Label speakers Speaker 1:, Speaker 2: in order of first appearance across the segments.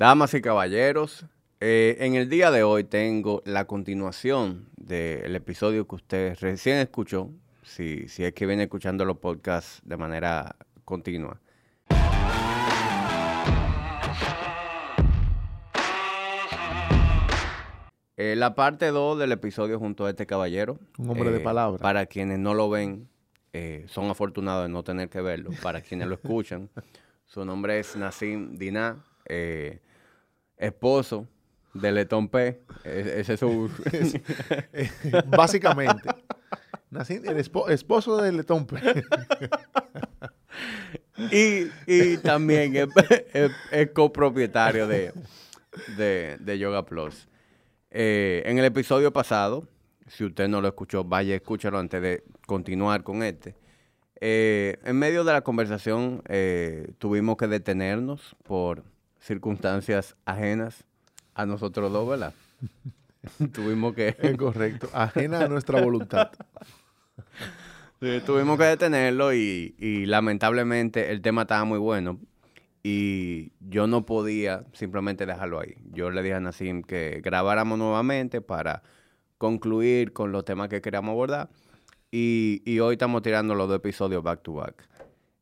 Speaker 1: Damas y caballeros, eh, en el día de hoy tengo la continuación del episodio que usted recién escuchó, si, si es que viene escuchando los podcasts de manera continua. Eh, la parte 2 del episodio junto a este caballero.
Speaker 2: Un hombre de
Speaker 1: eh,
Speaker 2: palabra.
Speaker 1: Para quienes no lo ven, eh, son afortunados de no tener que verlo. Para quienes lo escuchan, su nombre es Nassim Diná, esposo de Letón P. E- Ese es su...
Speaker 2: Básicamente. Nací- el espo- esposo de Letón P.
Speaker 1: y, y también es, es- es copropietario de, de, de Yoga Plus. Eh, en el episodio pasado, si usted no lo escuchó, vaya, escúchalo antes de continuar con este. Eh, en medio de la conversación eh, tuvimos que detenernos por circunstancias ajenas a nosotros dos, ¿verdad? tuvimos que...
Speaker 2: Es correcto. Ajena a nuestra voluntad.
Speaker 1: Sí, tuvimos que detenerlo y, y lamentablemente el tema estaba muy bueno y yo no podía simplemente dejarlo ahí. Yo le dije a Nassim que grabáramos nuevamente para concluir con los temas que queríamos abordar y, y hoy estamos tirando los dos episodios back to back.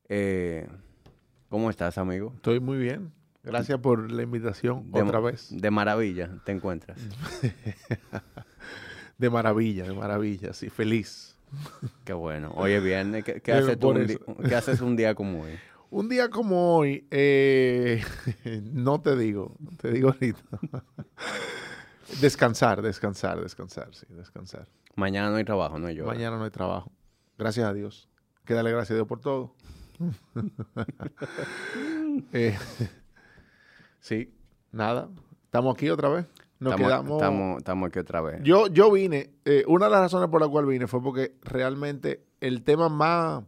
Speaker 1: Eh, ¿Cómo estás, amigo?
Speaker 2: Estoy muy bien. Gracias por la invitación
Speaker 1: De-
Speaker 2: otra vez.
Speaker 1: De maravilla te encuentras.
Speaker 2: De maravilla, de maravilla. Sí, feliz.
Speaker 1: Qué bueno. Hoy es viernes. ¿Qué, qué haces, tú un
Speaker 2: eso.
Speaker 1: di- qué haces un día como hoy?
Speaker 2: Un día como hoy, eh, no te digo, te digo ahorita. descansar, descansar, descansar, sí, descansar.
Speaker 1: Mañana no hay trabajo, no hay yo.
Speaker 2: Mañana no hay trabajo. Gracias a Dios. Que dale gracias a Dios por todo. Eh, sí, nada. Estamos aquí otra vez. Nos
Speaker 1: estamos,
Speaker 2: quedamos.
Speaker 1: estamos, estamos aquí otra vez.
Speaker 2: Yo, yo vine, eh, una de las razones por la cual vine fue porque realmente el tema más...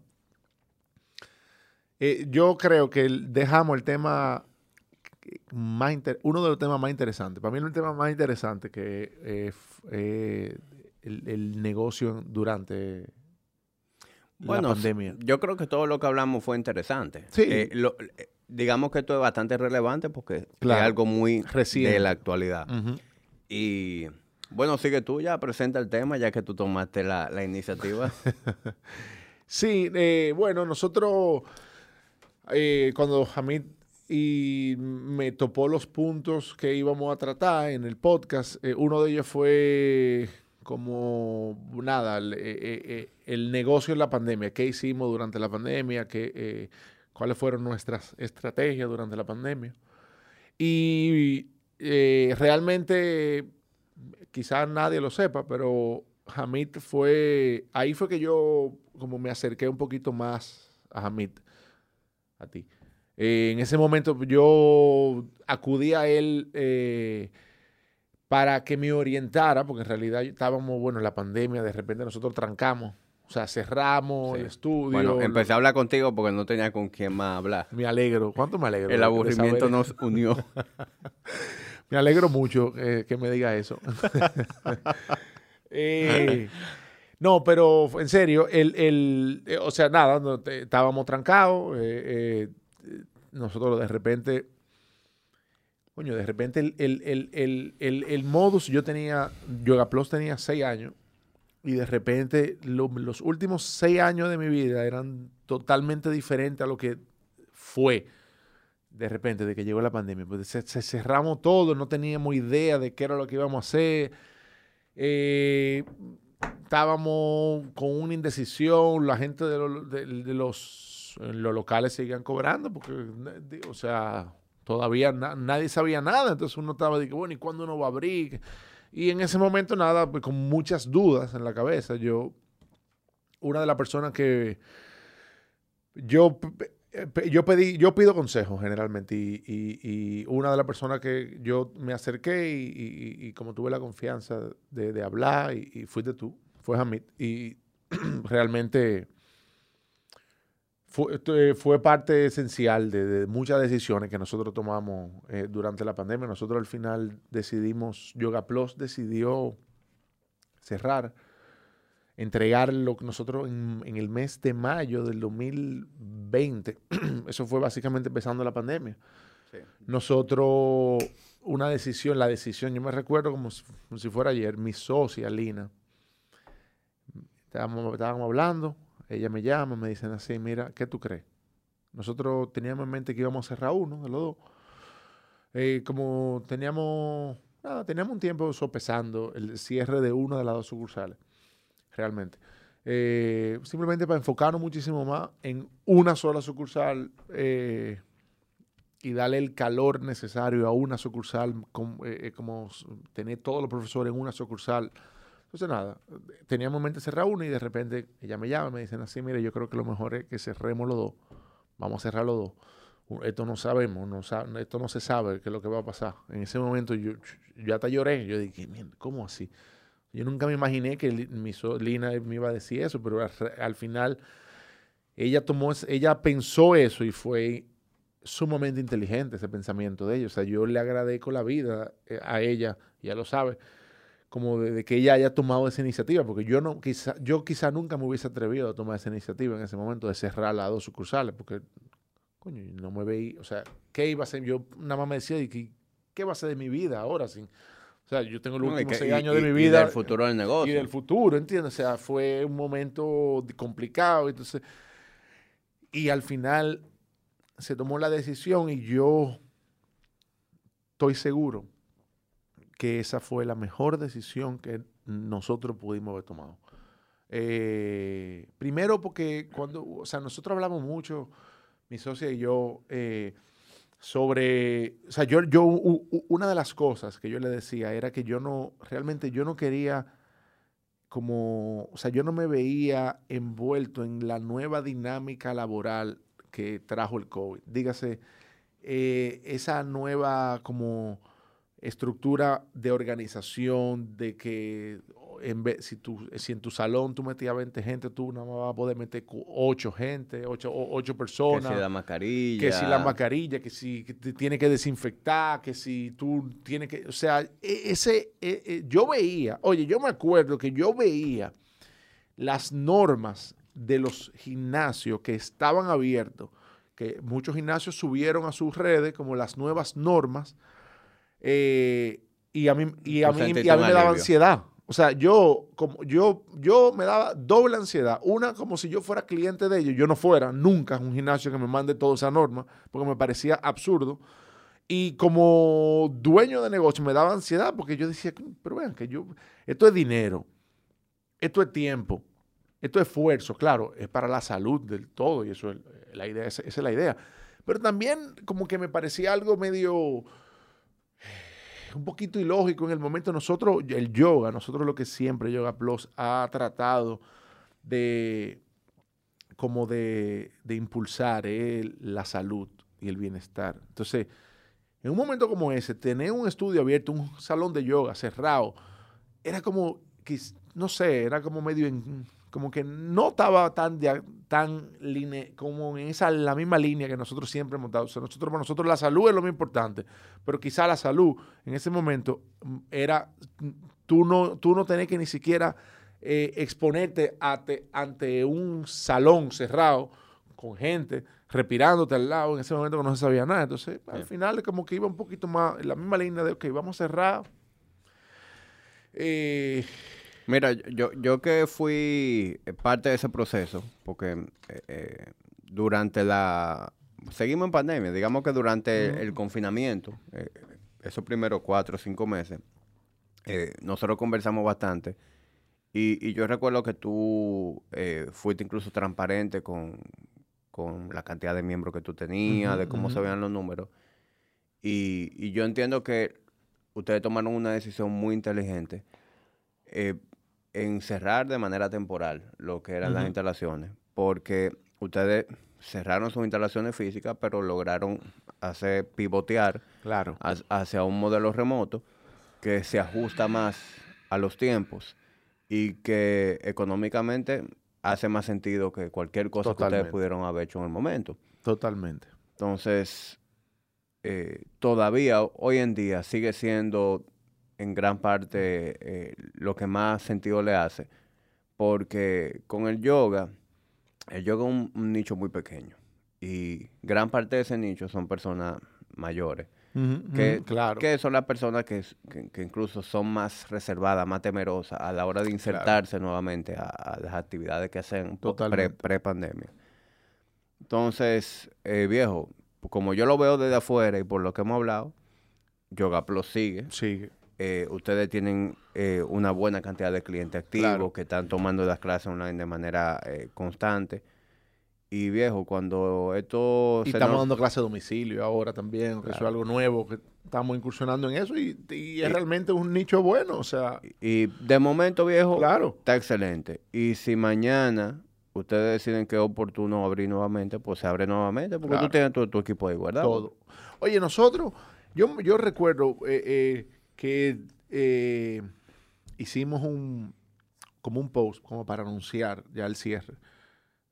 Speaker 2: eh, yo creo que el- dejamos el tema más inter- uno de los temas más interesantes. Para mí el tema más interesante que eh, eh, el, el negocio durante
Speaker 1: Bueno,
Speaker 2: la pandemia.
Speaker 1: Yo creo que todo lo que hablamos fue interesante.
Speaker 2: Sí.
Speaker 1: Eh, lo- digamos que esto es bastante relevante porque
Speaker 2: Claro.
Speaker 1: es algo muy
Speaker 2: Reciente.
Speaker 1: de la actualidad. Y bueno, sigue tú ya, presenta el tema ya que tú tomaste la, la iniciativa.
Speaker 2: Sí, eh, bueno, nosotros, eh, cuando Hamid y me topó los puntos que íbamos a tratar en el podcast, eh, uno de ellos fue como, nada, el, eh, el negocio en la pandemia, qué hicimos durante la pandemia, qué, cuáles fueron nuestras estrategias durante la pandemia. Y eh, realmente, quizás nadie lo sepa, pero Hamid fue, ahí fue que yo como me acerqué un poquito más a Hamid, a ti. En ese momento yo acudí a él eh, para que me orientara, porque en realidad estábamos, bueno, en la pandemia, de repente nosotros trancamos, o sea, cerramos
Speaker 1: Sí.
Speaker 2: el estudio.
Speaker 1: bueno, empecé a hablar contigo porque no tenía con quién más hablar.
Speaker 2: Me alegro. ¿Cuánto me alegro?
Speaker 1: El aburrimiento nos unió.
Speaker 2: Me alegro mucho eh, que me diga eso. Eh, no, pero en serio, el, el- eh, o sea, nada, no, te- estábamos trancados. nosotros de repente, coño, de repente el, el, el, el, el- el modus, yo tenía, Yoga Plus tenía seis años y de repente lo- los últimos seis años de mi vida eran totalmente diferentes a lo que fue de repente, de que llegó la pandemia. Pues se, cerramos todo, no teníamos idea de qué era lo que íbamos a hacer. Eh, estábamos con una indecisión, la gente de, lo- de- de los, los locales seguían cobrando, porque, o sea, todavía na- nadie sabía nada, entonces uno estaba de bueno, ¿y cuándo uno va a abrir? Y en ese momento, nada, pues con muchas dudas en la cabeza, yo, una de las personas que yo, pe- yo pedí, yo pido consejos generalmente y, y- una de las personas que yo me acerqué y, como tuve la confianza de, de hablar y fuiste tú, fue Hamid y realmente fue, eh, fue parte esencial de, de muchas decisiones que nosotros tomamos eh, durante la pandemia. Nosotros al final decidimos, Yoga Plus decidió cerrar entregar lo que nosotros en, en el mes de mayo del 2020, eso fue básicamente empezando la pandemia. nosotros, una decisión, la decisión, yo me recuerdo como si, fuera ayer, mi socia, Lina, estábamos, estábamos hablando, ella me llama, me dicen así, mira, ¿qué tú crees? Nosotros teníamos en mente que íbamos a cerrar uno de los dos. Eh, como teníamos, nada, teníamos un tiempo sopesando el cierre de una de las dos sucursales, realmente. Eh, simplemente para enfocarnos muchísimo más en una sola sucursal eh, y darle el calor necesario a una sucursal, como, como tener todos los profesores en una sucursal entonces, nada, teníamos en mente cerrar uno y de repente ella me llama y me dicen así, mire, yo creo que lo mejor es que cerremos los dos. Vamos a cerrar los dos. Esto no sabemos, no esto no se sabe qué es lo que va a pasar. En ese momento yo, yo hasta lloré. Yo dije, ¿cómo así? Yo nunca me imaginé que mi Lina me iba a decir eso, pero al, final ella tomó, ella pensó eso y fue sumamente inteligente ese pensamiento de ella. O sea, yo le agradezco la vida eh, a ella, ya lo sabe como de, que ella haya tomado esa iniciativa, porque yo no quizá, yo quizá nunca me hubiese atrevido a tomar esa iniciativa en ese momento de cerrar las dos sucursales, porque coño, no me veía, o sea, ¿qué iba a ser? Yo nada más me decía, ¿qué, qué va a ser de mi vida ahora? Sin, o sea, yo tengo los últimos seis años de mi vida.
Speaker 1: Y del futuro del negocio.
Speaker 2: Y del futuro, ¿entiendes? O sea, fue un momento complicado. Entonces, y al final se tomó la decisión y yo estoy seguro que esa fue la mejor decisión que nosotros pudimos haber tomado. Eh, primero porque cuando, o sea, nosotros hablamos mucho, mi socia y yo, eh, sobre, o sea, yo, yo, una de las cosas que yo le decía era que yo no, realmente yo no quería como, o sea, yo no me veía envuelto en la nueva dinámica laboral que trajo el COVID. Dígase, eh, esa nueva como estructura de organización, de que en vez, si, tú, si en tu salón tú metías 20 gente, tú no vas a poder meter 8 gente, 8, 8 personas.
Speaker 1: Que si la mascarilla.
Speaker 2: Que si la mascarilla, que si te tiene que desinfectar, que si tú tienes que... O sea, e, ese, e, e, yo veía, oye, yo me acuerdo que yo veía las normas de los gimnasios que estaban abiertos, que muchos gimnasios subieron a sus redes como las nuevas normas eh, y a mí, y a mí, me daba ansiedad. O sea, yo, como, yo, yo me daba doble ansiedad. Una, como si yo fuera cliente de ellos. Yo no fuera nunca a un gimnasio que me mande toda esa norma, porque me parecía absurdo. Y como dueño de negocio me daba ansiedad, porque yo decía, pero vean, que yo, esto es dinero, esto es tiempo, esto es esfuerzo. Claro, es para la salud del todo, y eso es la idea, esa es la idea. Pero también como que me parecía algo medio un poquito ilógico en el momento. Nosotros, el yoga, nosotros lo que siempre Yoga Plus ha tratado de como de, impulsar la salud y el bienestar. Entonces, en un momento como ese, tener un estudio abierto, un salón de yoga cerrado, era como, no sé, era como medio en, como que no estaba tan, tan como en esa, la misma línea que nosotros siempre hemos dado. nosotros, para nosotros la salud es lo más importante, pero quizá la salud en ese momento mm, era, tú no, tú no tenés que ni siquiera eh, exponerte ante, un salón cerrado con gente respirándote al lado en ese momento que no se sabía nada. Entonces, al final como que iba un poquito más en la misma línea de, ok, vamos a cerrar.
Speaker 1: Eh, Mira, yo, yo que fui parte de ese proceso, porque eh, eh, durante la... Seguimos en pandemia, digamos que durante el, confinamiento, eh, esos primeros cuatro o cinco meses, nosotros conversamos bastante. Y, yo recuerdo que tú fuiste incluso transparente con, la cantidad de miembros que tú tenías, de cómo se veían los números. Y, y, yo entiendo que ustedes tomaron una decisión muy inteligente en cerrar de manera temporal lo que eran las instalaciones, porque ustedes cerraron sus instalaciones físicas, pero lograron hacer pivotear
Speaker 2: claro.
Speaker 1: hacia un modelo remoto que se ajusta más a los tiempos y que económicamente hace más sentido que cualquier cosa que ustedes pudieron haber hecho en el momento.
Speaker 2: Totalmente.
Speaker 1: Entonces, eh, todavía hoy en día sigue siendo en gran parte eh, lo que más sentido le hace, porque con el yoga, el yoga es un, nicho muy pequeño y gran parte de ese nicho son personas mayores. Que,
Speaker 2: claro.
Speaker 1: que son las personas que, que- que incluso son más reservadas, más temerosas a la hora de insertarse nuevamente a, a las actividades que hacen pre, pre-pandemia. Entonces, eh, viejo, como yo lo veo desde afuera y por lo que hemos hablado, Yoga Plus sigue.
Speaker 2: Sigue.
Speaker 1: Eh, ustedes tienen eh, una buena cantidad de clientes activos
Speaker 2: Claro.
Speaker 1: que están tomando las clases online de manera eh, constante. Y viejo, cuando esto
Speaker 2: Y estamos
Speaker 1: nos-
Speaker 2: dando clase a domicilio ahora también, que eso es algo nuevo, que estamos incursionando en eso y, y es realmente un nicho bueno, o sea,
Speaker 1: Y de momento, viejo,
Speaker 2: claro.
Speaker 1: está excelente. Y si mañana ustedes deciden que es oportuno abrir nuevamente, pues se abre nuevamente, porque
Speaker 2: Claro.
Speaker 1: tú tienes tu, tu equipo de guardado.
Speaker 2: Todo. Oye, nosotros, yo, yo recuerdo eh, eh, que eh, hicimos un, como un post, como para anunciar ya el cierre.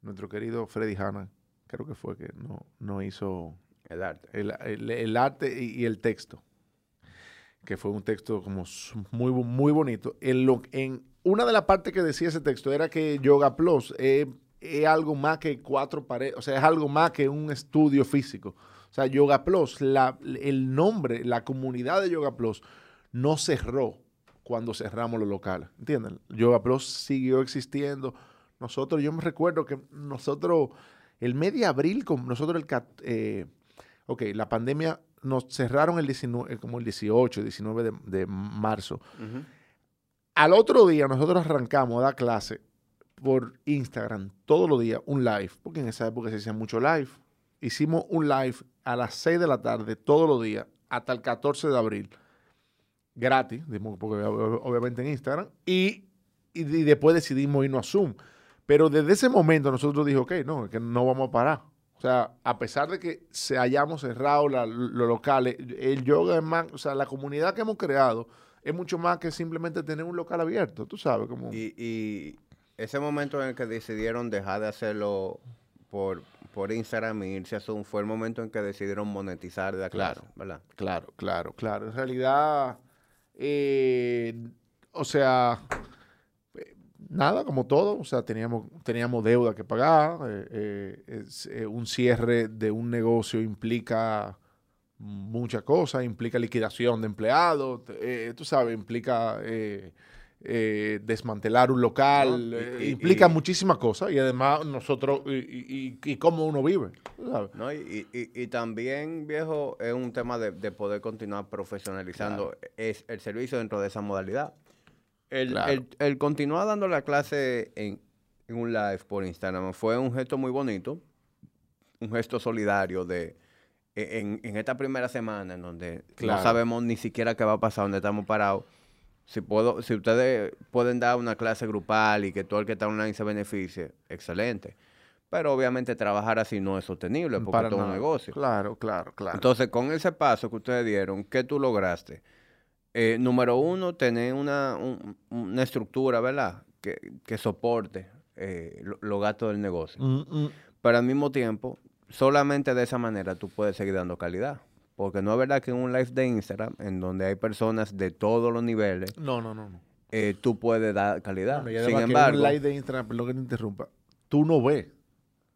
Speaker 2: Nuestro querido Freddy Hanna, creo que fue que no, no hizo
Speaker 1: El arte.
Speaker 2: el, el- el arte y, y el texto, que fue un texto como muy, muy bonito. En, lo, en una de las partes que decía ese texto era que Yoga Plus es, es algo más que cuatro paredes, o sea, es algo más que un estudio físico. O sea, Yoga Plus, la- el nombre, la comunidad de Yoga Plus no cerró cuando cerramos los locales, ¿entienden? Yoga Plus siguió existiendo. Nosotros, yo me recuerdo que nosotros, el mes de abril, con nosotros el, eh, ok, la pandemia nos cerraron el 19, eh, como el 18, 19 de, de marzo. Al otro día nosotros arrancamos a dar clase por Instagram todos los días, un live, porque en esa época se hacía mucho live. Hicimos un live a las 6 de la tarde todos los días hasta el 14 de abril. Gratis, porque ob- obviamente en Instagram. Y, y, y después decidimos irnos a Zoom. Pero desde ese momento nosotros dijimos, ok, no, es que no vamos a parar. O sea, a pesar de que se hayamos cerrado la- los locales, el yoga es más, o sea, la comunidad que hemos creado es mucho más que simplemente tener un local abierto, tú sabes, como...
Speaker 1: Y, y ese momento en el que decidieron dejar de hacerlo por, por Instagram y irse a Zoom fue el momento en que decidieron monetizar de
Speaker 2: Claro.
Speaker 1: ¿verdad?
Speaker 2: Claro, claro, claro. En realidad, eh, o sea, eh, nada, como todo. O sea, teníamos, teníamos deuda que pagar. eh, eh, un cierre de un negocio implica muchas cosas. Implica liquidación de empleados. tú sabes, implica eh, desmantelar un local.
Speaker 1: No, y-
Speaker 2: eh,
Speaker 1: y-
Speaker 2: implica
Speaker 1: y-
Speaker 2: muchísimas cosas. Y además, nosotros, y, cómo uno vive. tú sabes.
Speaker 1: ¿no? Y, también, viejo, es un tema de, de poder continuar profesionalizando es el servicio dentro de esa modalidad. El,
Speaker 2: Claro.
Speaker 1: el- el continuar dando la clase en, en un live por Instagram fue un gesto muy bonito, un gesto solidario de e, en, en esta primera semana en donde
Speaker 2: Claro.
Speaker 1: no sabemos ni siquiera qué va a pasar, dónde estamos parados. Si, puedo, si ustedes pueden dar una clase grupal y que todo el que está online se beneficie, excelente. Pero obviamente trabajar así no es sostenible porque es todo un
Speaker 2: nada.
Speaker 1: negocio.
Speaker 2: Claro, claro, claro.
Speaker 1: Entonces, con ese paso que ustedes dieron, ¿qué tú lograste? Eh, número uno, tener una, un- una estructura, ¿verdad? Que, que soporte eh, lo- los gastos del negocio.
Speaker 2: Mm, mm.
Speaker 1: Pero al mismo tiempo, solamente de esa manera tú puedes seguir dando calidad. Porque no es verdad que en un live de Instagram, en donde hay personas de todos los niveles,
Speaker 2: No, no, no. no.
Speaker 1: eh, tú puedes dar calidad.
Speaker 2: Bueno,
Speaker 1: Sin embargo,
Speaker 2: un live de Instagram, perdón que te interrumpa, tú no ves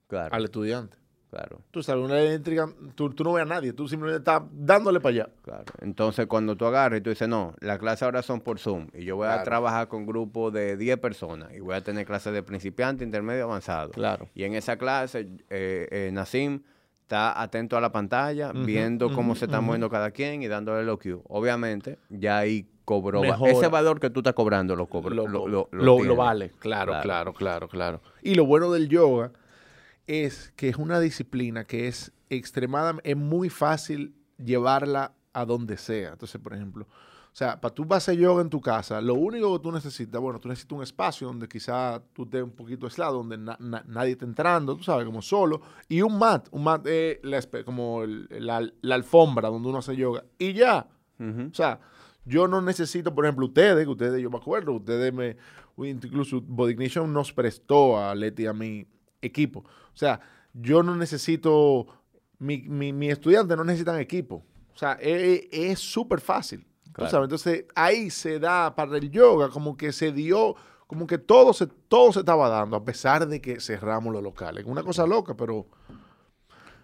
Speaker 1: claro,
Speaker 2: al estudiante.
Speaker 1: claro.
Speaker 2: Tú sabes, una live de Instagram, tú, tú no ves a nadie, tú simplemente estás dándole para allá.
Speaker 1: Claro. Entonces, cuando tú agarras y tú dices, no, las clases ahora son por Zoom y yo voy a trabajar con grupos de 10 personas y voy a tener clases de principiante, intermedio, avanzado.
Speaker 2: Claro.
Speaker 1: Y en esa clase, eh, eh, Nassim está atento a la pantalla, viendo cómo se está moviendo cada quien y dándole los cues. Obviamente, ya ahí cobró.
Speaker 2: Mejora.
Speaker 1: Ese valor que tú estás cobrando lo cobra.
Speaker 2: Lo,
Speaker 1: Lo,
Speaker 2: lo-
Speaker 1: lo- lo
Speaker 2: lo- lo vale, claro,
Speaker 1: Claro.
Speaker 2: claro, claro, claro. Y lo bueno del yoga es que es una disciplina que es extremadamente, es muy fácil llevarla a donde sea. Entonces, por ejemplo, o sea, para tú vas a hacer yoga en tu casa, lo único que tú necesitas, bueno, tú necesitas un espacio donde quizá tú estés un poquito aislado, donde na- na- nadie está entrando, tú sabes, como solo, y un mat, un mat es la como el- la, la alfombra donde uno hace yoga, y ya. O sea, yo no necesito, por ejemplo, ustedes, que ustedes, yo me acuerdo, ustedes me, incluso Body Ignition nos prestó a Leti y a mi equipo. O sea, yo no necesito, mi, mi, mi estudiante no necesitan equipo. O sea, es es súper fácil. ¿Tú
Speaker 1: Claro.
Speaker 2: sabes? Entonces, ahí se da para el yoga, como que se dio, como que todo se, todo se estaba dando, a pesar de que cerramos los locales. Una cosa loca, pero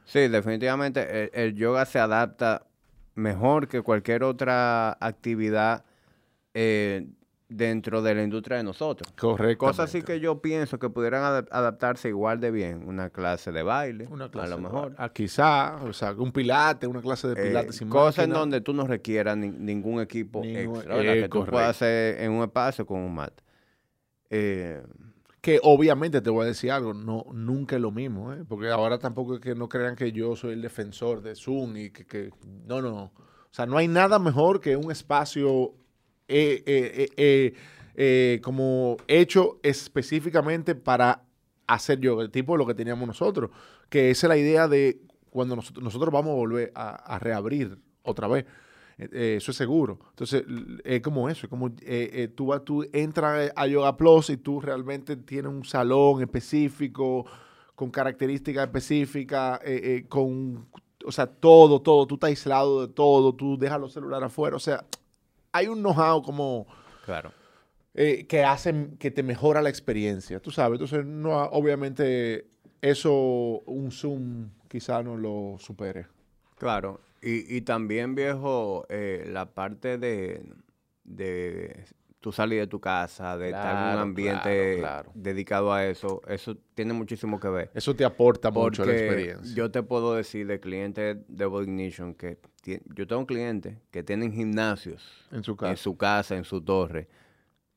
Speaker 1: Sí, definitivamente el, el yoga se adapta mejor que cualquier otra actividad eh, dentro de la industria de nosotros.
Speaker 2: Correcto.
Speaker 1: Cosas así que yo pienso que pudieran adap- adaptarse igual de bien. Una clase de baile,
Speaker 2: Una clase
Speaker 1: a lo mejor.
Speaker 2: ah, quizá, o sea, un pilate, una clase de
Speaker 1: Eh,
Speaker 2: pilates sin
Speaker 1: cosas en donde tú no requieras ni- ningún equipo
Speaker 2: Ningún-
Speaker 1: extra,
Speaker 2: eh,
Speaker 1: que tú
Speaker 2: correcto.
Speaker 1: puedas hacer en un espacio con un mat. Eh,
Speaker 2: Que obviamente te voy a decir algo, no, nunca es lo mismo, ¿eh? porque ahora tampoco es que no crean que yo soy el defensor de Zoom y que, que- no, no, no. O sea, no hay nada mejor que un espacio eh, eh, eh, como hecho específicamente para hacer yoga, el tipo de lo que teníamos nosotros, que esa es la idea de cuando nosotros, vamos a volver a, reabrir otra vez. Eso es seguro. Entonces, es como eso, es como eh, tú, tú entras a Yoga Plus y tú realmente tienes un salón específico, con características específicas, con, o sea, todo, todo, tú estás aislado de todo, tú dejas los celulares afuera, o sea, hay un know-how como
Speaker 1: claro.
Speaker 2: eh, que hacen, que te mejora la experiencia, tú sabes, entonces, no, obviamente, eso, un Zoom quizá no lo supere.
Speaker 1: Claro, y, y también, viejo, eh, la parte de, de tú salir de tu casa, de estar en
Speaker 2: Claro,
Speaker 1: un ambiente
Speaker 2: claro, claro.
Speaker 1: dedicado a eso, eso tiene muchísimo que ver.
Speaker 2: Eso te aporta mucho la experiencia.
Speaker 1: yo te puedo decir de clientes de Ignition que yo tengo clientes que tienen gimnasios
Speaker 2: en su
Speaker 1: en
Speaker 2: casa.
Speaker 1: su casa, en su torre,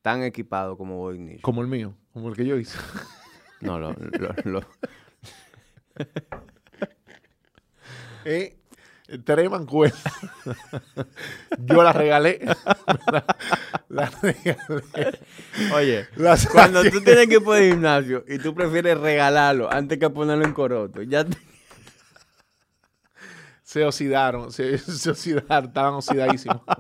Speaker 1: tan equipados como Ignition.
Speaker 2: Como el mío, como el que yo hice.
Speaker 1: No, lo, lo- lo-
Speaker 2: Eh, tres mancuernas. yo la regalé. la regalé.
Speaker 1: Oye, cuando tú tienes que ir el gimnasio y tú prefieres regalarlo antes que ponerlo en coroto, ya te-
Speaker 2: Se oxidaron, se, se oxidaron, estaban oxidadísimos.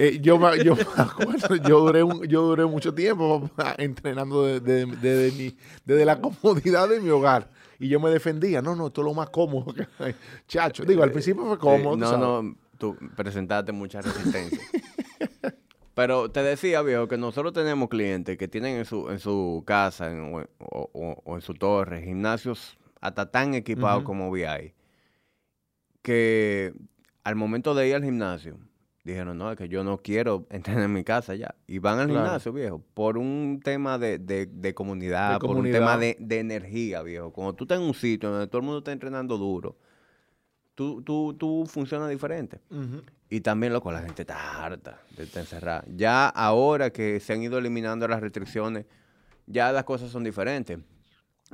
Speaker 2: Eh, yo, me, yo me acuerdo, yo duré, un- yo duré mucho tiempo papá, entrenando de- de- de- desde, mi- desde la comodidad de mi hogar. Y yo me defendía, no, no, esto es lo más cómodo que hay. Chacho, digo, al principio fue cómodo.
Speaker 1: Sí,
Speaker 2: tú
Speaker 1: no,
Speaker 2: sabes.
Speaker 1: no, tú presentaste mucha resistencia. Pero te decía, viejo, que nosotros tenemos clientes que tienen en su, en su casa en- o, o- o- o en su torre gimnasios hasta tan equipados como VI, que al momento de ir al gimnasio, dijeron, no, es que yo no quiero entrenar en mi casa ya. Y van al
Speaker 2: Claro.
Speaker 1: gimnasio, viejo, por un tema de, de- de comunidad,
Speaker 2: De
Speaker 1: por un
Speaker 2: comunidad.
Speaker 1: tema de, de energía, viejo. Cuando tú estás en un sitio donde todo el mundo está entrenando duro, tú, tú, tú funcionas diferente. Y también, loco, la gente está harta de estar encerrada. Ya ahora que se han ido eliminando las restricciones, ya las cosas son diferentes.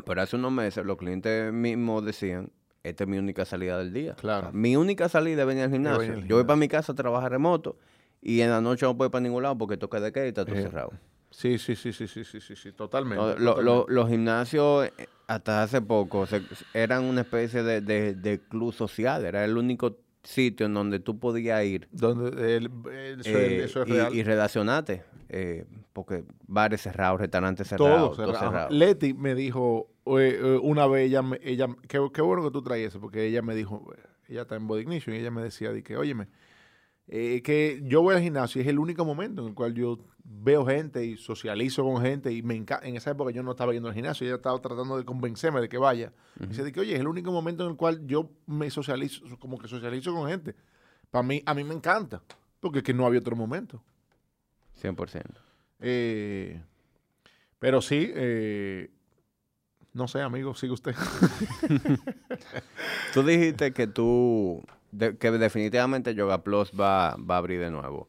Speaker 1: Pero hace unos meses los clientes mismos decían, esta es mi única salida del día.
Speaker 2: Claro.
Speaker 1: O sea, mi única salida es venir al gimnasio. Yo voy para
Speaker 2: gimnasio.
Speaker 1: mi casa a trabajar remoto y en la noche no puedo ir para ningún lado porque toca de qué y está todo
Speaker 2: Eh,
Speaker 1: cerrado.
Speaker 2: Sí, sí, sí, sí, sí, sí, sí, sí, totalmente.
Speaker 1: Lo-
Speaker 2: totalmente.
Speaker 1: lo- los gimnasios eh, hasta hace poco se- eran una especie de, de- de club social. Era el único sitio en donde tú podías ir
Speaker 2: Donde el- el- eso, es-
Speaker 1: eh,
Speaker 2: eso es
Speaker 1: y,
Speaker 2: real.
Speaker 1: y relacionate, eh, porque bares cerrados, restaurantes cerrados, todo
Speaker 2: cerrado. Leti me dijo eh, una vez, ella, me- ella qué, qué bueno que tú traes eso, porque ella me dijo, ella está en Body Ignition, y ella me decía, de que, óyeme, que yo voy al gimnasio y es el único momento en el cual yo veo gente y socializo con gente y me encanta. En esa época yo no estaba yendo al gimnasio, ella estaba tratando de convencerme de que vaya. Y Dice de que, oye, es el único momento en el cual yo me socializo, como que socializo con gente. Para mí, a mí me encanta, porque es que no había otro momento.
Speaker 1: 100%.
Speaker 2: Eh, pero sí, eh, no sé, amigo, sigue usted.
Speaker 1: Tú dijiste que tú, de- que definitivamente Yoga Plus va, va a abrir de nuevo.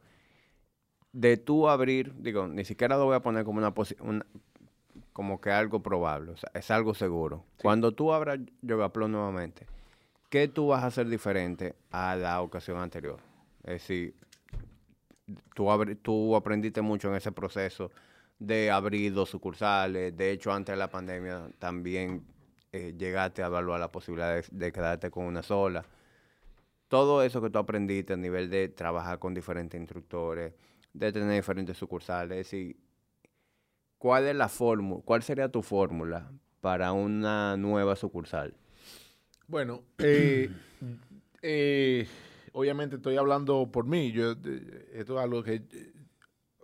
Speaker 1: De tú abrir, digo, ni siquiera lo voy a poner como una, una- como que algo probable, o sea, es algo seguro. Cuando tú abras Yoga Plus nuevamente, ¿qué tú vas a hacer diferente a la ocasión anterior? Es decir, tú, tú aprendiste mucho en ese proceso de abrir dos sucursales. De hecho, antes de la pandemia también eh, llegaste a evaluar la posibilidad de, de quedarte con una sola. Todo eso que tú aprendiste a nivel de trabajar con diferentes instructores, de tener diferentes sucursales, es decir, ¿cuál es la fórmula? ¿Cuál sería tu fórmula para una nueva sucursal?
Speaker 2: Bueno, eh, eh, obviamente estoy hablando por mí. Yo, eh, esto es algo que,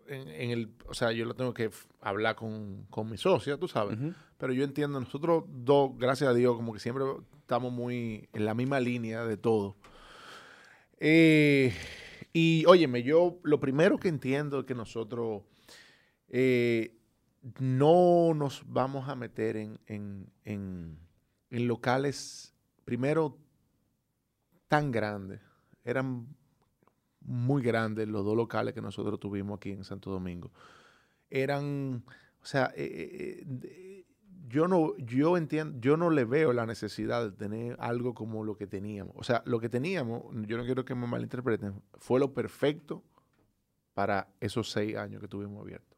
Speaker 2: en, el, o sea, yo lo tengo que hablar con, con mi socia, tú sabes. Pero yo entiendo, nosotros dos, gracias a Dios, como que siempre estamos muy en la misma línea de todo. Eh, y óyeme, yo lo primero que entiendo es que nosotros eh, no nos vamos a meter en, en, en, locales, primero, tan grandes. Eran muy grandes los dos locales que nosotros tuvimos aquí en Santo Domingo. Eran, o sea, eh, eh, yo no, yo entiendo, yo no le veo la necesidad de tener algo como lo que teníamos. O sea, lo que teníamos, yo no quiero que me malinterpreten, fue lo perfecto para esos seis años que tuvimos abiertos.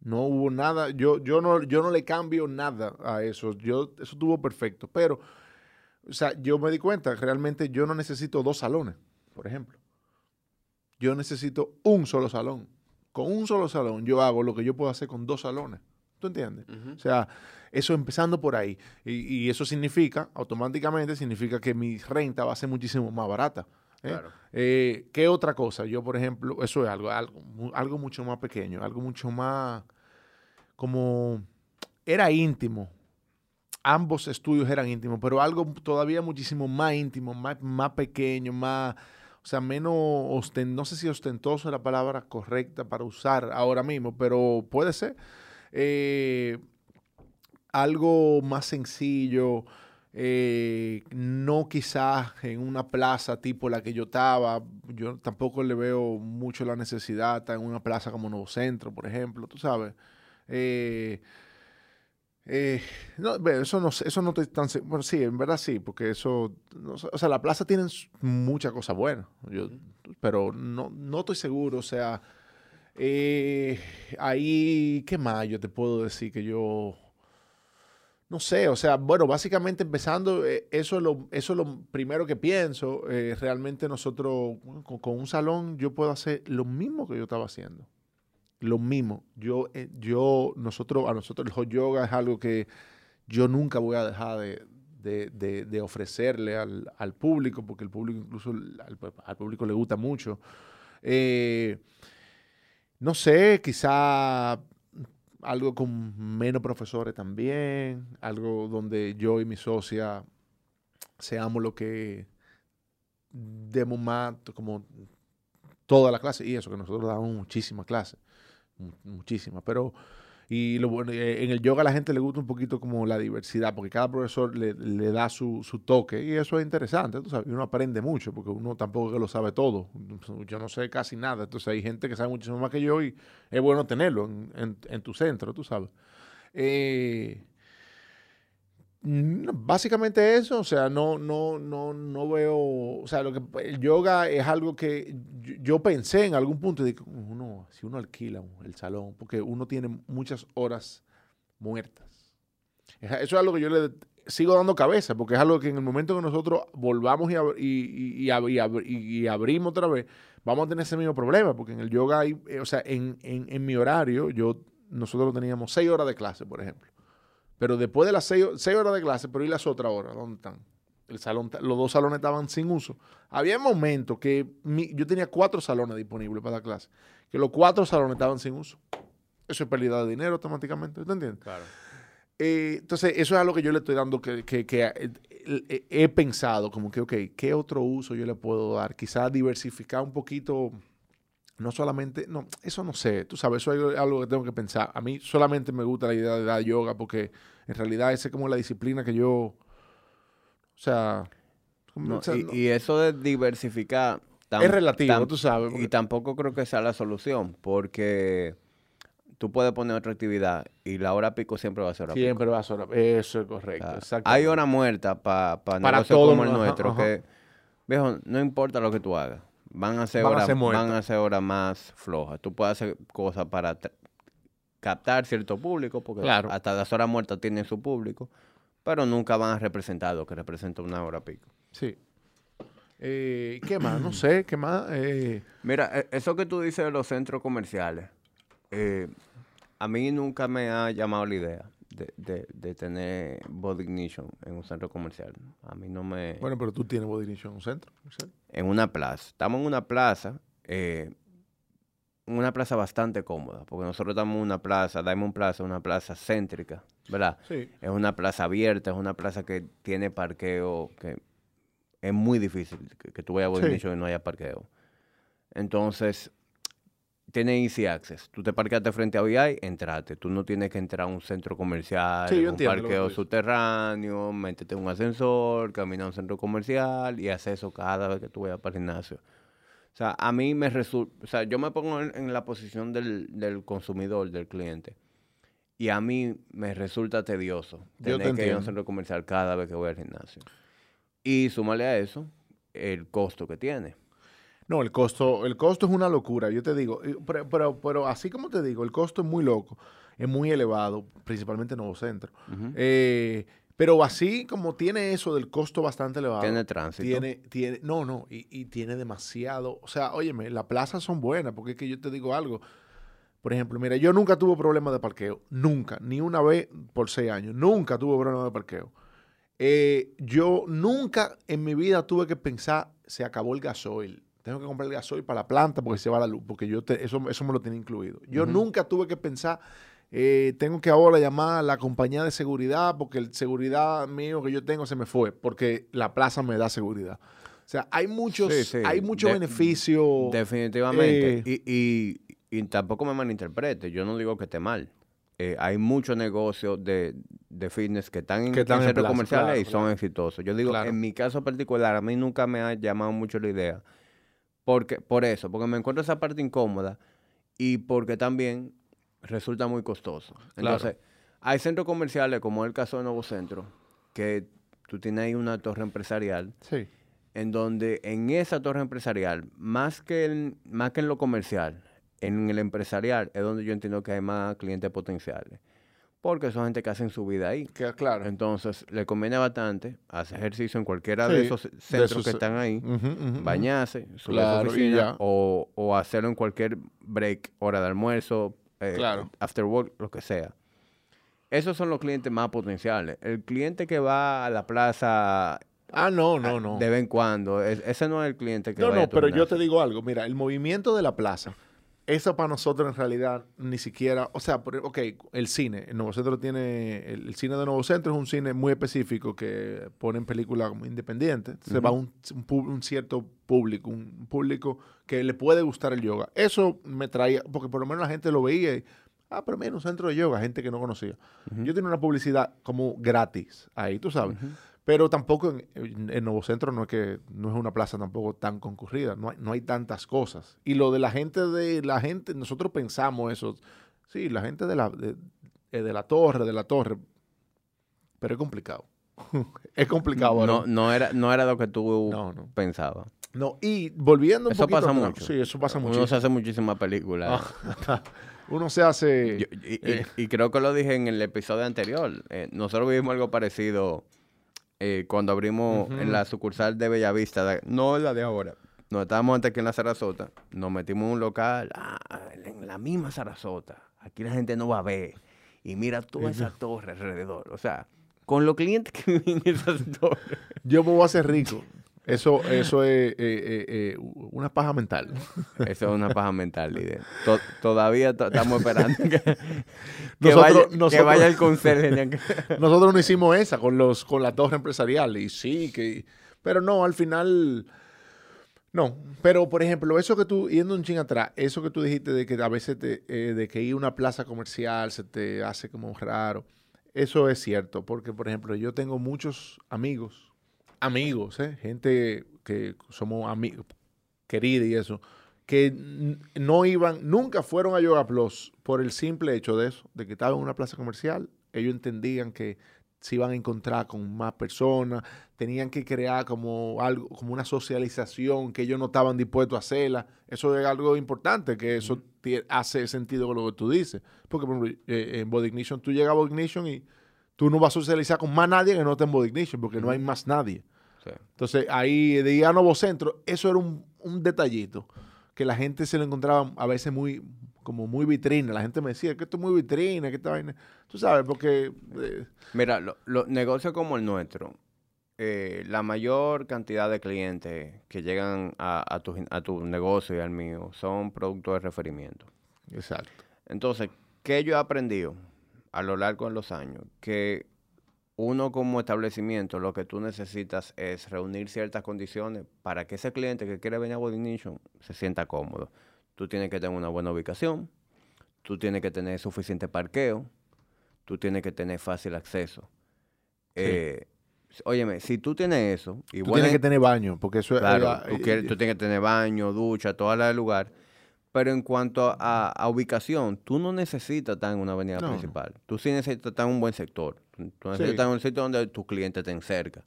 Speaker 2: No hubo nada, yo, yo, no, yo no le cambio nada a eso. Yo, eso estuvo perfecto. Pero, o sea, yo me di cuenta, realmente yo no necesito dos salones, por ejemplo yo necesito un solo salón. Con un solo salón yo hago lo que yo puedo hacer con dos salones. ¿Tú entiendes? O sea, eso empezando por ahí. Y, eso significa, automáticamente, significa que mi renta va a ser muchísimo más barata. ¿eh? Eh, ¿Qué otra cosa? Yo, por ejemplo, eso es algo, algo, algo mucho más pequeño, algo mucho más como era íntimo. Ambos estudios eran íntimos, pero algo todavía muchísimo más íntimo, más, más pequeño, más o sea, menos, no sé si ostentoso es la palabra correcta para usar ahora mismo, pero puede ser. Eh, algo más sencillo, eh, no quizás en una plaza tipo la que yo estaba, yo tampoco le veo mucho la necesidad en una plaza como Nuevo Centro, por ejemplo, tú sabes. Eh, eh, no, eso no, eso no estoy tan Bueno, sí, en verdad sí, porque eso. o sea, la plaza tiene muchas cosas buenas, yo, pero no, no estoy seguro. O sea, eh, ahí, ¿qué más yo te puedo decir que yo. No sé, o sea, bueno, básicamente empezando, eh, eso, es lo, eso es lo primero que pienso. realmente nosotros, con un salón, yo puedo hacer lo mismo que yo estaba haciendo lo mismo. Yo, eh, yo, nosotros, a nosotros el hot yoga es algo que yo nunca voy a dejar de, ofrecerle al, público, porque el público incluso al, público le gusta mucho. Eh, no sé, quizá algo con menos profesores también, algo donde yo y mi socia seamos lo que demos más, como toda la clase, y eso, que nosotros damos muchísimas clases muchísimas, pero y lo eh, en el yoga a la gente le gusta un poquito como la diversidad, porque cada profesor le, da su, toque y eso es interesante, tú sabes, uno aprende mucho, porque uno tampoco lo sabe todo, yo no sé casi nada, entonces hay gente que sabe muchísimo más que yo y es bueno tenerlo en, en tu centro, tú sabes. Eh, Básicamente eso, o sea, no, no, no, no veo, o sea, lo que el yoga es algo que yo, pensé en algún punto de uno, si uno alquila el salón, porque uno tiene muchas horas muertas. Eso es algo que yo le sigo dando cabeza, porque es algo que en el momento que nosotros volvamos y, y, abrimos otra vez, vamos a tener ese mismo problema, porque en el yoga hay, eh, o sea, en, en, en mi horario, yo, nosotros teníamos seis horas de clase, por ejemplo. Pero después de las seis, horas de clase, pero ¿y las otras horas? ¿Dónde están? El salón, los dos salones estaban sin uso. Había momentos que yo tenía cuatro salones disponibles para la clase, que los cuatro salones estaban sin uso. Eso es pérdida de dinero automáticamente, ¿te entiendes? Claro. Eh, entonces, eso es algo que yo le estoy dando que, que, que eh, eh, he pensado, como que, ok, ¿qué otro uso yo le puedo dar? Quizás diversificar un poquito no solamente, no, eso no sé, tú sabes, eso es algo que tengo que pensar. A mí solamente me gusta la idea de dar yoga porque en realidad esa es como la disciplina que yo, o sea...
Speaker 1: y, eso de diversificar...
Speaker 2: es relativo, tú sabes.
Speaker 1: Y tampoco creo que sea la solución porque tú puedes poner otra actividad y la hora pico siempre va a ser hora
Speaker 2: siempre va a ser hora Eso es correcto.
Speaker 1: hay hora muerta para negocios como el nuestro que, viejo, no importa lo que tú hagas van a ser horas van a ser horas más flojas. Tú puedes hacer cosas para captar cierto público, porque hasta las horas muertas tienen su público, pero nunca van a representar lo que representa una hora pico.
Speaker 2: Sí. Eh, ¿Qué más? No sé, ¿qué más? Eh,
Speaker 1: Mira, e, eso que tú dices de los centros comerciales, eh, a mí nunca me ha llamado la idea de, de, tener Body Ignition en un centro comercial. A mí no me...
Speaker 2: Bueno, pero tú tienes Body Ignition en un centro
Speaker 1: En una plaza. Estamos en una plaza. Eh, una plaza bastante cómoda, porque nosotros estamos en una plaza, Diamond Plaza, una plaza céntrica, ¿verdad?
Speaker 2: Sí.
Speaker 1: Es una plaza abierta, es una plaza que tiene parqueo, que es muy difícil que, que tú vayas a Body
Speaker 2: Sí.
Speaker 1: Y no haya parqueo. Entonces, tiene Easy Access. Tú te parqueaste frente a VI, entrate. Tú no tienes que entrar a un centro comercial,
Speaker 2: Sí,
Speaker 1: un
Speaker 2: entiendo
Speaker 1: parqueo subterráneo, métete en un ascensor, camina a un centro comercial y haces eso cada vez que tú vayas para el gimnasio. O sea, a mí me resulta, o sea, yo me pongo en, en la posición del, del consumidor, del cliente. Y a mí me resulta tedioso
Speaker 2: Yo
Speaker 1: tener
Speaker 2: te
Speaker 1: que ir a un centro comercial cada vez que voy al gimnasio. Y súmale a eso el costo que tiene.
Speaker 2: No, el costo, el costo es una locura, yo te digo, eh, pero, pero, pero así como te digo, el costo es muy loco, es muy elevado, principalmente en Nuevo Centro. Eh, pero así como tiene eso del costo bastante elevado.
Speaker 1: Tiene tránsito.
Speaker 2: Tiene, tiene, no, no, y, y tiene demasiado. O sea, óyeme, las plazas son buenas, porque es que yo te digo algo. Por ejemplo, mira, yo nunca tuve problema de parqueo. Nunca, ni una vez por seis años. Nunca tuve problema de parqueo. Eh, yo nunca en mi vida tuve que pensar, se acabó el gasoil. Tengo que comprar el gasoil para la planta porque se va la luz, porque yo te- eso, eso me lo tenía incluido. Yo nunca tuve que pensar, eh, tengo que ahora llamar a la compañía de seguridad porque el seguridad mío que yo tengo se me fue, porque la plaza me da seguridad. O sea, hay muchos,
Speaker 1: Sí, sí.
Speaker 2: hay mucho
Speaker 1: De-
Speaker 2: beneficio.
Speaker 1: Definitivamente.
Speaker 2: eh,
Speaker 1: y, y- y tampoco me malinterprete. Yo no digo que esté mal. Eh, hay muchos negocios de, de fitness que están en,
Speaker 2: Que están
Speaker 1: en
Speaker 2: en
Speaker 1: centros
Speaker 2: plaza,
Speaker 1: comerciales
Speaker 2: claro,
Speaker 1: y son
Speaker 2: claro.
Speaker 1: exitosos. Yo digo,
Speaker 2: Claro.
Speaker 1: en mi caso particular, a mí nunca me ha llamado mucho la idea. Porque, por eso, porque me encuentro esa parte incómoda y porque también resulta muy costoso.
Speaker 2: Claro.
Speaker 1: Entonces, hay centros comerciales, como el caso de Nuevo Centro, que tú tienes ahí una torre empresarial
Speaker 2: sí.
Speaker 1: en donde en esa torre empresarial, más que, en, más que en lo comercial, en el empresarial es donde yo entiendo que hay más clientes potenciales. Porque son gente que hacen su vida ahí.
Speaker 2: Claro.
Speaker 1: Entonces, le conviene bastante hacer ejercicio en cualquiera de esos
Speaker 2: de
Speaker 1: centros
Speaker 2: esos-
Speaker 1: que están ahí,
Speaker 2: ujú.
Speaker 1: bañarse, subir a
Speaker 2: Claro,
Speaker 1: su
Speaker 2: y
Speaker 1: oficina, o, o hacerlo en cualquier break, hora de almuerzo, eh,
Speaker 2: Claro.
Speaker 1: after work, lo que sea. Esos son los clientes más potenciales. El cliente que va a la plaza
Speaker 2: Ah, no, no, no.
Speaker 1: De vez en cuando. Es- ese no es el cliente que
Speaker 2: No,
Speaker 1: vaya a
Speaker 2: no,
Speaker 1: tu
Speaker 2: pero yo te digo algo. Mira, el movimiento de la plaza, eso para nosotros en realidad ni siquiera, o sea, por- ok, el cine, el Nuevo Centro tiene, el, el cine de Nuevo Centro es un cine muy específico que ponen películas como independientes, se va un, un cierto público, un público que le puede gustar el yoga. Eso me traía, porque por lo menos la gente lo veía y, ah, pero mira, un centro de yoga, gente que no conocía. Yo tenía una publicidad como gratis ahí, tú sabes. Pero tampoco en, en, en Nuevo Centro no es que no es una plaza tampoco tan concurrida, no hay, no hay tantas cosas. Y lo de la gente de la gente, nosotros pensamos eso, sí, la gente de la de, eh, de la torre, de la torre, pero es complicado. es complicado.
Speaker 1: No, no, era, no era lo que tú
Speaker 2: No, no.
Speaker 1: pensabas.
Speaker 2: No, y volviendo un
Speaker 1: Eso
Speaker 2: poquito
Speaker 1: pasa
Speaker 2: atrás,
Speaker 1: mucho.
Speaker 2: Sí, eso pasa
Speaker 1: Uno
Speaker 2: mucho.
Speaker 1: se hace muchísimas películas.
Speaker 2: Uno se hace
Speaker 1: Yo- y, y-
Speaker 2: eh.
Speaker 1: y creo que lo dije en el episodio anterior. Eh, nosotros vivimos algo parecido eh, cuando abrimos en la sucursal de Bellavista. no la de ahora. Nos estábamos antes aquí en la Sarasota. Nos metimos en un local. ah, en la misma Sarasota. Aquí la gente no va a ver. Y mira toda esa torre alrededor. O sea, con los clientes que viven en esas torres.
Speaker 2: yo me voy a hacer rico. Eso, eso es eh, eh, eh, una paja mental.
Speaker 1: Eso es una paja mental, líder. To- todavía to- estamos esperando que, que
Speaker 2: Nosotros-
Speaker 1: vaya, que vaya el conserje.
Speaker 2: Nosotros no hicimos esa con los con la torre empresarial y sí que pero no al final no pero por ejemplo eso que tú yendo un ching atrás eso que tú dijiste de que a veces te, eh, de que ir a una plaza comercial se te hace como raro eso es cierto porque por ejemplo yo tengo muchos amigos amigos ¿eh? gente que somos amigos querida y eso que no iban, nunca fueron a Yoga Plus por el simple hecho de eso, de que estaban en una plaza comercial. Ellos entendían que se iban a encontrar con más personas, tenían que crear como algo, como una socialización que ellos no estaban dispuestos a hacerla. Eso es algo importante, que eso hace sentido con lo que tú dices. Porque, por ejemplo, eh, en Body Ignition, tú llegas a Body Ignition y tú no vas a socializar con más nadie que no esté en Body Ignition, porque no hay más nadie.
Speaker 1: Sí.
Speaker 2: Entonces, ahí de ir a Nuevo Centro, eso era un, un detallito que la gente se lo encontraba a veces muy, como muy vitrina. La gente me decía que esto es muy vitrina, que esta vaina. Tú sabes, porque. eh,
Speaker 1: Mira, lo- los negocios como el nuestro, eh, la mayor cantidad de clientes que llegan a, a, tu, a tu negocio y al mío son productos de referimiento.
Speaker 2: Exacto.
Speaker 1: Entonces, ¿qué yo he aprendido a lo largo de los años? Que uno como establecimiento lo que tú necesitas es reunir ciertas condiciones para que ese cliente que quiere venir a Body Nation se sienta cómodo. Tú tienes que tener una buena ubicación, tú tienes que tener suficiente parqueo, tú tienes que tener fácil acceso. Eh, óyeme, si tú tienes eso...
Speaker 2: Y tú tienes que tener baño, porque eso
Speaker 1: claro, es... Tú, tú tienes que tener baño, ducha, toda la del lugar. Pero en cuanto a, ubicación, tú no necesitas estar en una avenida principal. Tú sí necesitas estar en un buen sector. Tú necesitas en un sitio donde tus clientes estén cerca.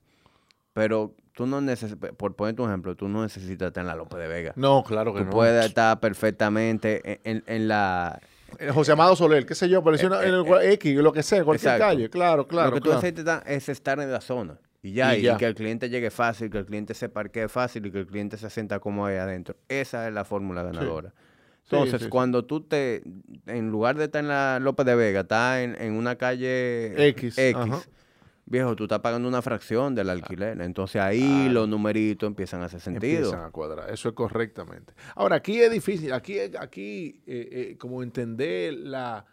Speaker 1: Pero tú no necesitas, por ponerte un ejemplo, tú no necesitas estar en la López de Vega.
Speaker 2: No, claro que no.
Speaker 1: Tú puedes estar perfectamente en, en, la...
Speaker 2: José Amado Soler, qué sé yo, pero en el eh, eh, X, lo que sea, cualquier calle, claro, claro.
Speaker 1: Lo que tú necesitas es estar en la zona. Y ya, y, que el cliente llegue fácil, que el cliente se parquee fácil y que el cliente se sienta como ahí adentro. Esa es la fórmula ganadora. Entonces, cuando tú te, en lugar de estar en la López de Vega, estás en, una calle X, viejo, tú estás pagando una fracción del alquiler. Entonces ahí los numeritos empiezan a hacer sentido.
Speaker 2: Empiezan a cuadrar, eso es correctamente. Ahora, aquí es difícil, aquí, aquí eh, eh, como entender la,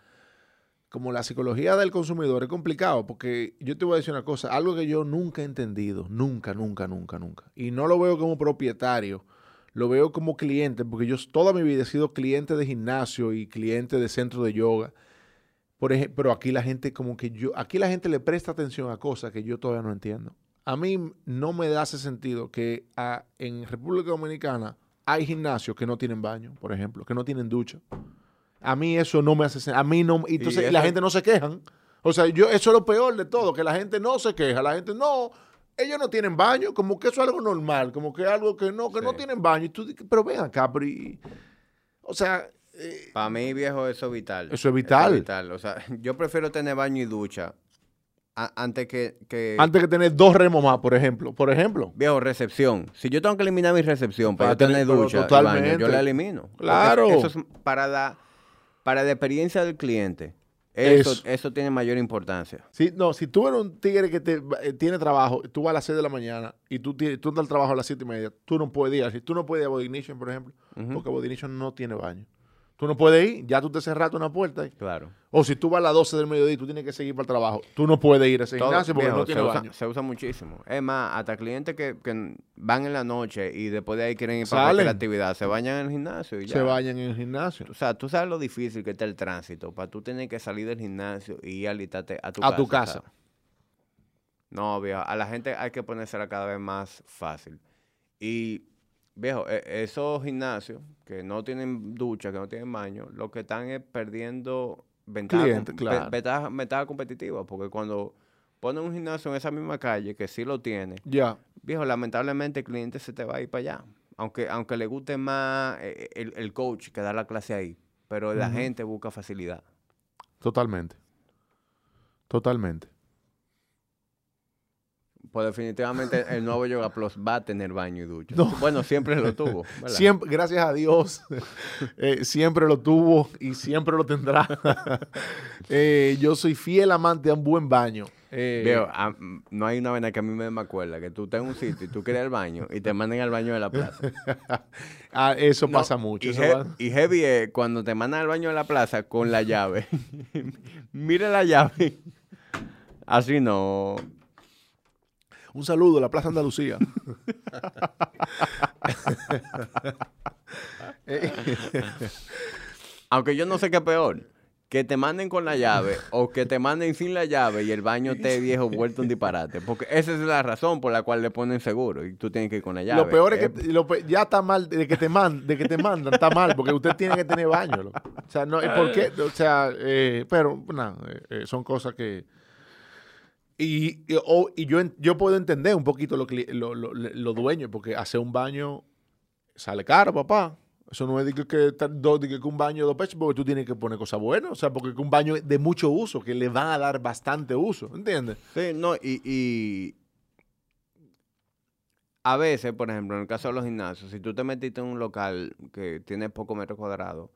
Speaker 2: como la psicología del consumidor es complicado, porque yo te voy a decir una cosa, algo que yo nunca he entendido, nunca, nunca, nunca, nunca, y no lo veo como propietario, lo veo como cliente, porque yo toda mi vida he sido cliente de gimnasio y cliente de centro de yoga. Por ejemplo, pero aquí la gente como que yo, aquí la gente le presta atención a cosas que yo todavía no entiendo. A mí no me hace sentido que en República Dominicana hay gimnasios que no tienen baño, por ejemplo, que no tienen ducha. A mí eso no me hace sentido. A mí no, entonces la gente no se quejan. O sea, yo, eso es lo peor de todo, que la gente no se queja. La gente, no, ellos no tienen baño, como que eso es algo normal, como que algo que no, que no tienen baño. Y tú, pero ven acá, pero o sea...
Speaker 1: Eh, Para mí, viejo, eso es vital.
Speaker 2: Eso es vital. Eso es
Speaker 1: vital. O sea, yo prefiero tener baño y ducha antes que,
Speaker 2: Antes que tener dos remos más, por ejemplo. Por ejemplo.
Speaker 1: Viejo, recepción. Si yo tengo que eliminar mi recepción para, tener, ducha baño, yo la elimino.
Speaker 2: Claro.
Speaker 1: Eso es para la, para la experiencia del cliente. Eso, eso, tiene mayor importancia.
Speaker 2: Si, no, si tú eres un tigre que te, eh, tiene trabajo, tú vas a las 6 de la mañana y tú, tienes, tú al trabajo a las 7 y media, tú no puedes ir. Si tú no puedes ir a Body Ignition, por ejemplo, porque Body Ignition no tiene baño. Tú no puedes ir, ya tú te cerraste una puerta.
Speaker 1: Claro.
Speaker 2: O si tú vas a las 12 del mediodía y tú tienes que seguir para el trabajo, tú no puedes ir a ese gimnasio porque no tiene
Speaker 1: se
Speaker 2: baño.
Speaker 1: Usa, se usa muchísimo. Es más, hasta clientes que, que, van en la noche y después de ahí quieren ir para la actividad, se bañan en el gimnasio y ya.
Speaker 2: Se bañan en el gimnasio.
Speaker 1: O sea, tú sabes lo difícil que está el tránsito para tú tener que salir del gimnasio y ir a a tu
Speaker 2: a casa. tu casa.
Speaker 1: No, viejo, a la gente hay que ponérsela cada vez más fácil. Y Viejo, e, esos gimnasios que no tienen ducha, que no tienen baño, lo que están es perdiendo ventaja, ventaja, competitiva, porque cuando ponen un gimnasio en esa misma calle, que sí lo tiene,
Speaker 2: ya.
Speaker 1: viejo, lamentablemente el cliente se te va a ir para allá. Aunque, aunque le guste más eh, el, coach que da la clase ahí, pero la gente busca facilidad.
Speaker 2: Totalmente. Totalmente.
Speaker 1: Pues definitivamente el nuevo Yoga Plus va a tener baño y ducha. Bueno, siempre lo tuvo.
Speaker 2: Siempre, gracias a Dios, eh, siempre lo tuvo y siempre lo tendrá. Eh, yo soy fiel amante a un buen baño.
Speaker 1: Eh, no hay una vena que a mí me acuerda que tú estás en un sitio y tú quieres el baño y te manden al baño de la plaza.
Speaker 2: ah, eso pasa mucho.
Speaker 1: Y, heavy es cuando te mandan al baño de la plaza con la llave. Mire la llave. Así no.
Speaker 2: Un saludo a la Plaza Andalucía.
Speaker 1: Aunque yo no sé qué es peor. Que te manden con la llave o que te manden sin la llave y el baño esté viejo vuelto un disparate. Porque esa es la razón por la cual le ponen seguro y tú tienes que ir con la llave.
Speaker 2: Lo peor es que ya está mal de que te mandan, de que te mandan, está mal porque usted tiene que tener baño. O sea, no, ¿por qué? O sea, eh, pero nada, eh, eh, son cosas que y, y, yo, yo puedo entender un poquito lo, lo, lo, dueños, porque hacer un baño sale caro, papá. Eso no es de que, que, un baño de dos pesos, porque tú tienes que poner cosas buenas. O sea, porque un baño de mucho uso, que le van a dar bastante uso, ¿entiendes?
Speaker 1: Sí, no, y, y a veces, por ejemplo, en el caso de los gimnasios, si tú te metiste en un local que tiene pocos metros cuadrados,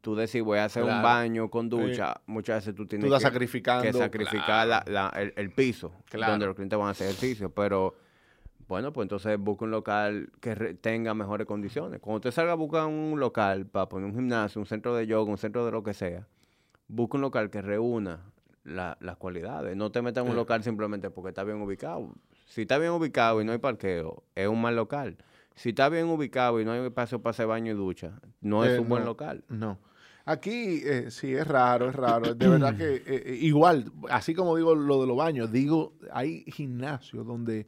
Speaker 1: tú decís voy a hacer un baño con ducha, muchas veces tú tienes
Speaker 2: Tú
Speaker 1: que,
Speaker 2: sacrificando.
Speaker 1: que sacrificar la- la- el, el piso
Speaker 2: Claro.
Speaker 1: donde los clientes van a hacer ejercicio, pero bueno, pues entonces busca un local que re- tenga mejores condiciones. Cuando usted salga a buscar un local para poner un gimnasio, un centro de yoga, un centro de lo que sea, busca un local que reúna la- las cualidades. No te metas en un local simplemente porque está bien ubicado. Si está bien ubicado y no hay parqueo, es un mal local. Si está bien ubicado y no hay espacio para hacer baño y ducha, no es
Speaker 2: Eh,
Speaker 1: un buen local.
Speaker 2: No. Aquí eh, sí es raro, es raro. De verdad que eh, eh, igual, así como digo lo de los baños, digo, hay gimnasios donde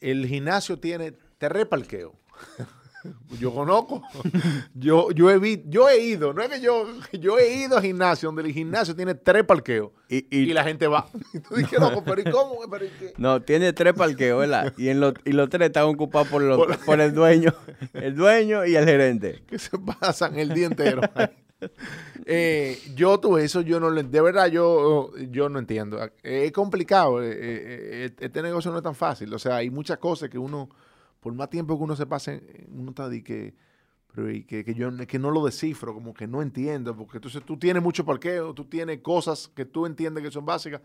Speaker 2: el gimnasio tiene tres parqueos. Yo conozco. Yo, yo, he, vi- yo he ido, no es que yo, yo he ido a gimnasio donde el gimnasio tiene tres parqueos
Speaker 1: Y,
Speaker 2: y,
Speaker 1: y-
Speaker 2: la gente va. Y tú dices, loco, pero ¿y cómo? ¿Pero y qué?
Speaker 1: no, tiene tres parqueos, ¿verdad? Y, en los, y los tres están ocupados por, los-
Speaker 2: Por-
Speaker 1: por el dueño, el dueño y el gerente.
Speaker 2: que se pasan el día entero. Eh, yo tuve eso, yo no lo de verdad yo, yo no entiendo. Es complicado, eh, eh, este negocio no es tan fácil. O sea, hay muchas cosas que uno, por más tiempo que uno se pase, uno está de que, pero y que, que yo que no lo descifro, como que no entiendo, porque entonces tú tienes mucho parqueo, tú tienes cosas que tú entiendes que son básicas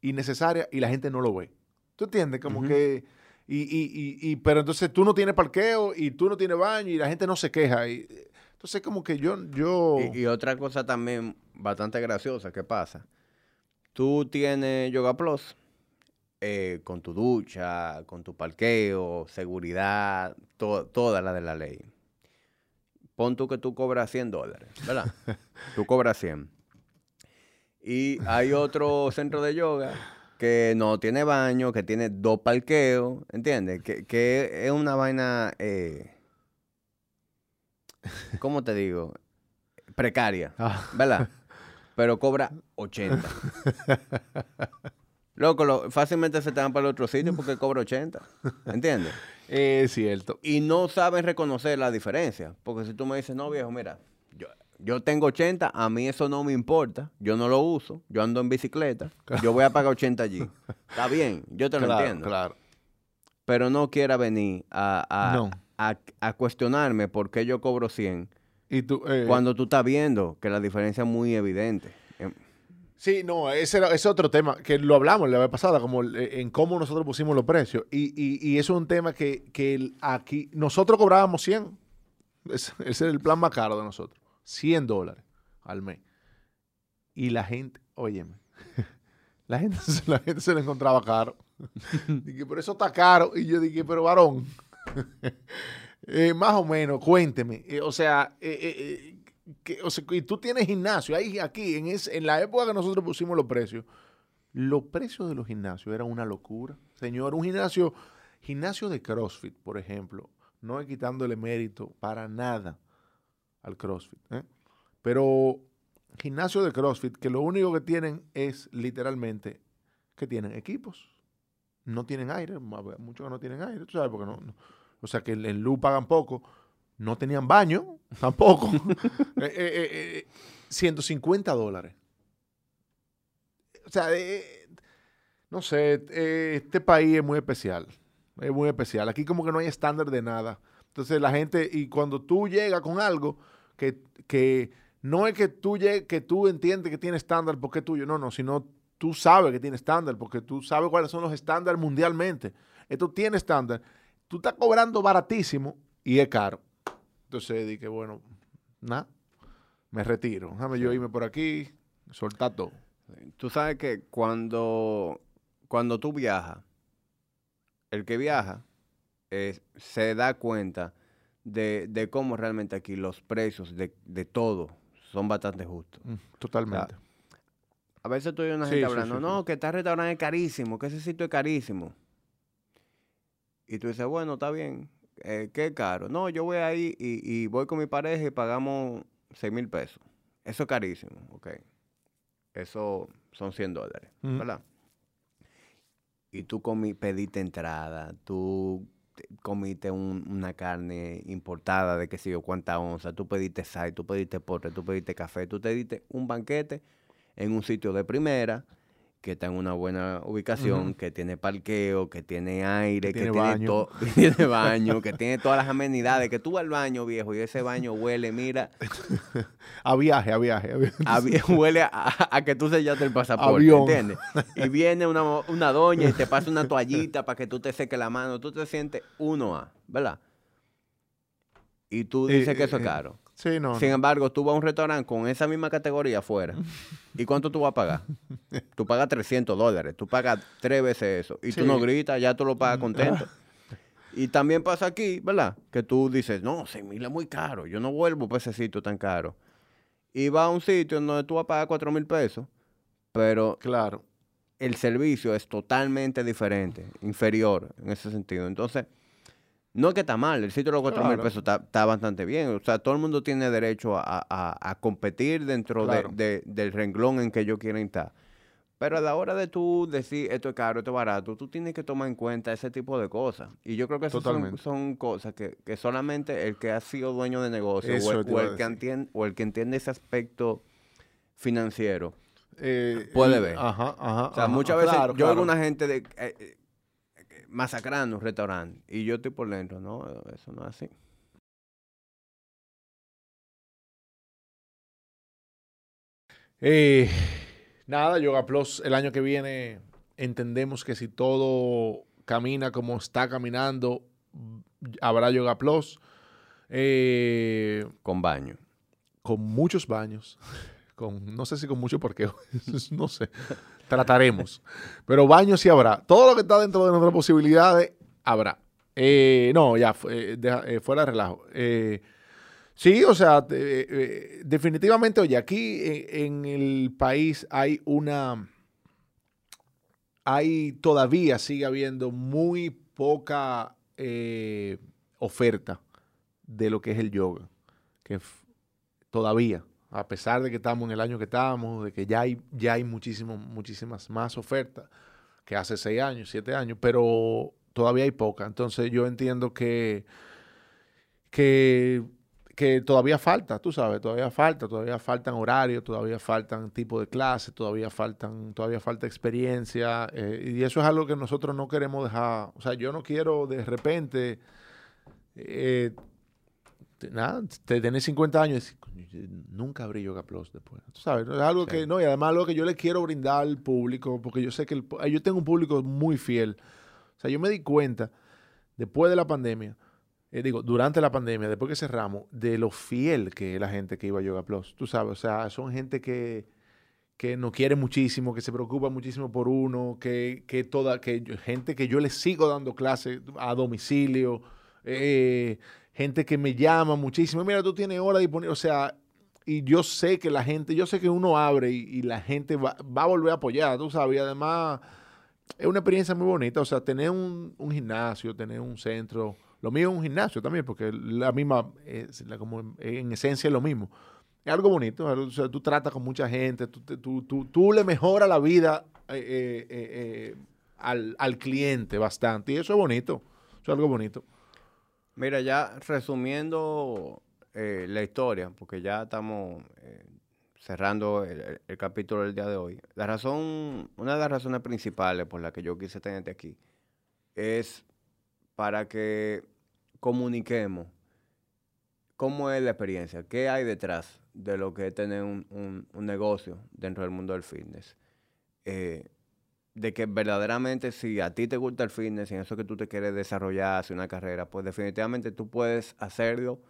Speaker 2: y necesarias y la gente no lo ve. ¿Tú entiendes? Como que... Y, y, y, y- pero entonces tú no tienes parqueo y tú no tienes baño y la gente no se queja. Y, entonces como que yo... yo
Speaker 1: Y, y otra cosa también bastante graciosa que pasa. Tú tienes Yoga Plus eh, con tu ducha, con tu parqueo, seguridad, to- toda la de la ley. Pon tú que tú cobras 100 dólares, ¿verdad? tú cobras 100. Y hay otro centro de yoga que no tiene baño, que tiene dos parqueos, ¿entiendes? Que, que es una vaina, eh, ¿cómo te digo? Precaria,
Speaker 2: Ah,
Speaker 1: ¿verdad? Pero cobra 80. Loco, lo- fácilmente se te van para el otro sitio porque cobra 80, ¿entiendes?
Speaker 2: es cierto.
Speaker 1: y no saben reconocer la diferencia. Porque si tú me dices, no, viejo, mira, yo, yo tengo 80, a mí eso no me importa, yo no lo uso, yo ando en bicicleta, yo voy a pagar 80 allí. Está bien, yo te lo entiendo.
Speaker 2: claro.
Speaker 1: Pero no quiera venir a, a,
Speaker 2: No.
Speaker 1: a- a cuestionarme por qué yo cobro 100
Speaker 2: Y tú, eh,
Speaker 1: cuando tú estás viendo que la diferencia es muy evidente.
Speaker 2: Sí, no, ese era ese es otro tema que lo hablamos la vez pasada, como eh, en cómo nosotros pusimos los precios. Y, y, y eso es un tema que, aquí, nosotros cobrábamos 100. Ese, ese era el plan más caro de nosotros. 100 dólares al mes. Y la gente, óyeme, la gente, se- la gente se lo encontraba caro. dije, pero eso está caro. Y yo dije, pero varón, eh, más o menos, cuénteme. Eh, o sea, eh, y tú tienes gimnasio, ahí aquí, en, es- en la época que nosotros pusimos los precios, los precios de los gimnasios eran una locura. Señor, un gimnasio, gimnasio de CrossFit, por ejemplo, no es quitándole mérito para nada al CrossFit. ¿eh? Pero gimnasio de CrossFit, que lo único que tienen es literalmente que tienen equipos, no tienen aire, muchos no tienen aire, tú sabes, porque no, o sea que en luz pagan poco, no tenían baño tampoco, Eh, eh, eh, eh, 150 dólares. O sea, no sé, este país es muy especial, es muy especial. Aquí como que no hay estándar de nada. Entonces la gente, y cuando tú llegas con algo que, que no es que tú, llegue- que tú entiendes que tiene estándar porque es tuyo, no, no, sino tú sabes que tiene estándar porque tú sabes cuáles son los estándares mundialmente. Esto tiene estándar. Tú estás cobrando baratísimo y es caro. Entonces dije, bueno, nada, me retiro. Déjame yo irme por aquí, soltar todo.
Speaker 1: Tú sabes que cuando, cuando tú viajas, el que viaja eh, se da cuenta de, de cómo realmente aquí los precios de, de todo son bastante justos.
Speaker 2: Mm, Totalmente.
Speaker 1: A veces tú oyes una gente
Speaker 2: sí,
Speaker 1: hablando,
Speaker 2: sí,
Speaker 1: no, que este restaurante es carísimo, que ese sitio es carísimo. Y tú dices, bueno, está bien, eh, ¿qué caro? No, yo voy ahí y, y voy con mi pareja y pagamos 6 mil pesos. Eso es carísimo, ok. Eso son 100 dólares. ¿verdad? Y tú comi, pediste entrada, tú te- comiste un- una carne importada de qué sé yo cuánta onza, tú pediste sal, tú pediste postre, tú pediste café, tú te diste un banquete en un sitio de primera que está en una buena ubicación, que tiene parqueo, que tiene aire, que,
Speaker 2: tiene baño.
Speaker 1: tiene baño, que tiene todas las amenidades, que tú vas al baño, viejo, y ese baño huele, mira,
Speaker 2: A viaje, a viaje. a viaje.
Speaker 1: a vi- huele a, a que tú sellaste el pasaporte,
Speaker 2: Avión.
Speaker 1: ¿entiendes? Y viene una, una doña y te pasa una toallita para que tú te seques la mano, tú te sientes uno a, ¿verdad? Y tú
Speaker 2: Eh,
Speaker 1: dices que eso es
Speaker 2: eh,
Speaker 1: caro.
Speaker 2: Sí, no.
Speaker 1: Sin embargo, tú vas a un restaurante con esa misma categoría afuera. ¿Y cuánto tú vas a pagar? Tú pagas 300 dólares. Tú pagas tres veces eso. Y tú no gritas, ya tú lo pagas contento. Y también pasa aquí, ¿verdad? Que tú dices, no, 6 mil es muy caro. Yo no vuelvo por ese sitio tan caro. Y vas a un sitio en donde tú vas a pagar 4 mil pesos. Pero
Speaker 2: Claro.
Speaker 1: el servicio es totalmente diferente, inferior en ese sentido. Entonces, no es que está mal, el sitio de los 4 mil pesos está, está bastante bien. O sea, todo el mundo tiene derecho a, a- a competir dentro de-
Speaker 2: Claro.
Speaker 1: de- del renglón en que ellos quieren estar. Pero a la hora de tú decir esto es caro, esto es barato, tú tienes que tomar en cuenta ese tipo de cosas. Y yo creo que esas son, son cosas que, que solamente el que ha sido dueño de negocio o el, o que entiende, o el que entiende ese aspecto financiero
Speaker 2: Eh,
Speaker 1: Puede ver.
Speaker 2: Ajá, ajá.
Speaker 1: o sea,
Speaker 2: ajá,
Speaker 1: muchas veces
Speaker 2: claro,
Speaker 1: yo
Speaker 2: claro.
Speaker 1: una gente de, eh, eh, masacrando un restaurante y yo estoy por dentro, no, eso no es así.
Speaker 2: Eh, nada, Yoga Plus el año que viene entendemos que si todo camina como está caminando, habrá Yoga Plus eh,
Speaker 1: Con baño.
Speaker 2: con muchos baños. Con, no sé si con mucho porque no sé. Trataremos. Pero baños sí habrá. Todo lo que está dentro de nuestras posibilidades habrá. Eh, no, ya, eh, eh, fuera de relajo. Eh, sí, o sea, te- definitivamente, oye, aquí en, en el país hay una. Hay todavía sigue habiendo muy poca oferta de lo que es el yoga. Que todavía, a pesar de que estamos en el año que estamos, de que ya hay, ya hay muchísimo, muchísimas más ofertas que hace seis años, siete años, pero todavía hay poca. Entonces yo entiendo que, que, que todavía falta, tú sabes, todavía falta, todavía faltan horarios, todavía faltan tipo de clases, todavía faltan, todavía falta experiencia, eh, y eso es algo que nosotros no queremos dejar. O sea, yo no quiero de repente eh, nada, te tenés 50 años y decís, "Coño, yo nunca abrí Yoga Plus después. Tú sabes, es algo
Speaker 1: Sí.
Speaker 2: que, no, y además algo que yo le quiero brindar al público, porque yo sé que el yo tengo un público muy fiel. O sea, yo me di cuenta, después de la pandemia, eh, digo, durante la pandemia, después que cerramos, de lo fiel que es la gente que iba a Yoga Plus. Tú sabes, o sea, son gente que, que nos quiere muchísimo, que se preocupa muchísimo por uno, que, que toda, que yo- gente que yo le sigo dando clases a domicilio, eh, gente que me llama muchísimo, mira, tú tienes hora disponible, o sea, y yo sé que la gente, yo sé que uno abre y, la gente va, va a volver a apoyar, tú sabes, y además es una experiencia muy bonita, o sea, tener un, gimnasio, tener un centro, lo mío es un gimnasio también, porque la misma, es como en, en esencia es lo mismo. Es algo bonito, o sea, tú tratas con mucha gente, tú, tú, tú, tú le mejoras la vida eh, eh, eh, al, al cliente bastante, y eso es bonito, eso es algo bonito.
Speaker 1: Mira, ya resumiendo eh, la historia, porque ya estamos eh, cerrando el, capítulo del día de hoy. La razón, una de las razones principales por las que yo quise tenerte aquí es para que comuniquemos cómo es la experiencia, qué hay detrás de lo que es tener un, un- un negocio dentro del mundo del fitness. Eh, de que verdaderamente si a ti te gusta el fitness y en eso que tú te quieres desarrollar, hacer una carrera, pues definitivamente tú puedes hacerlo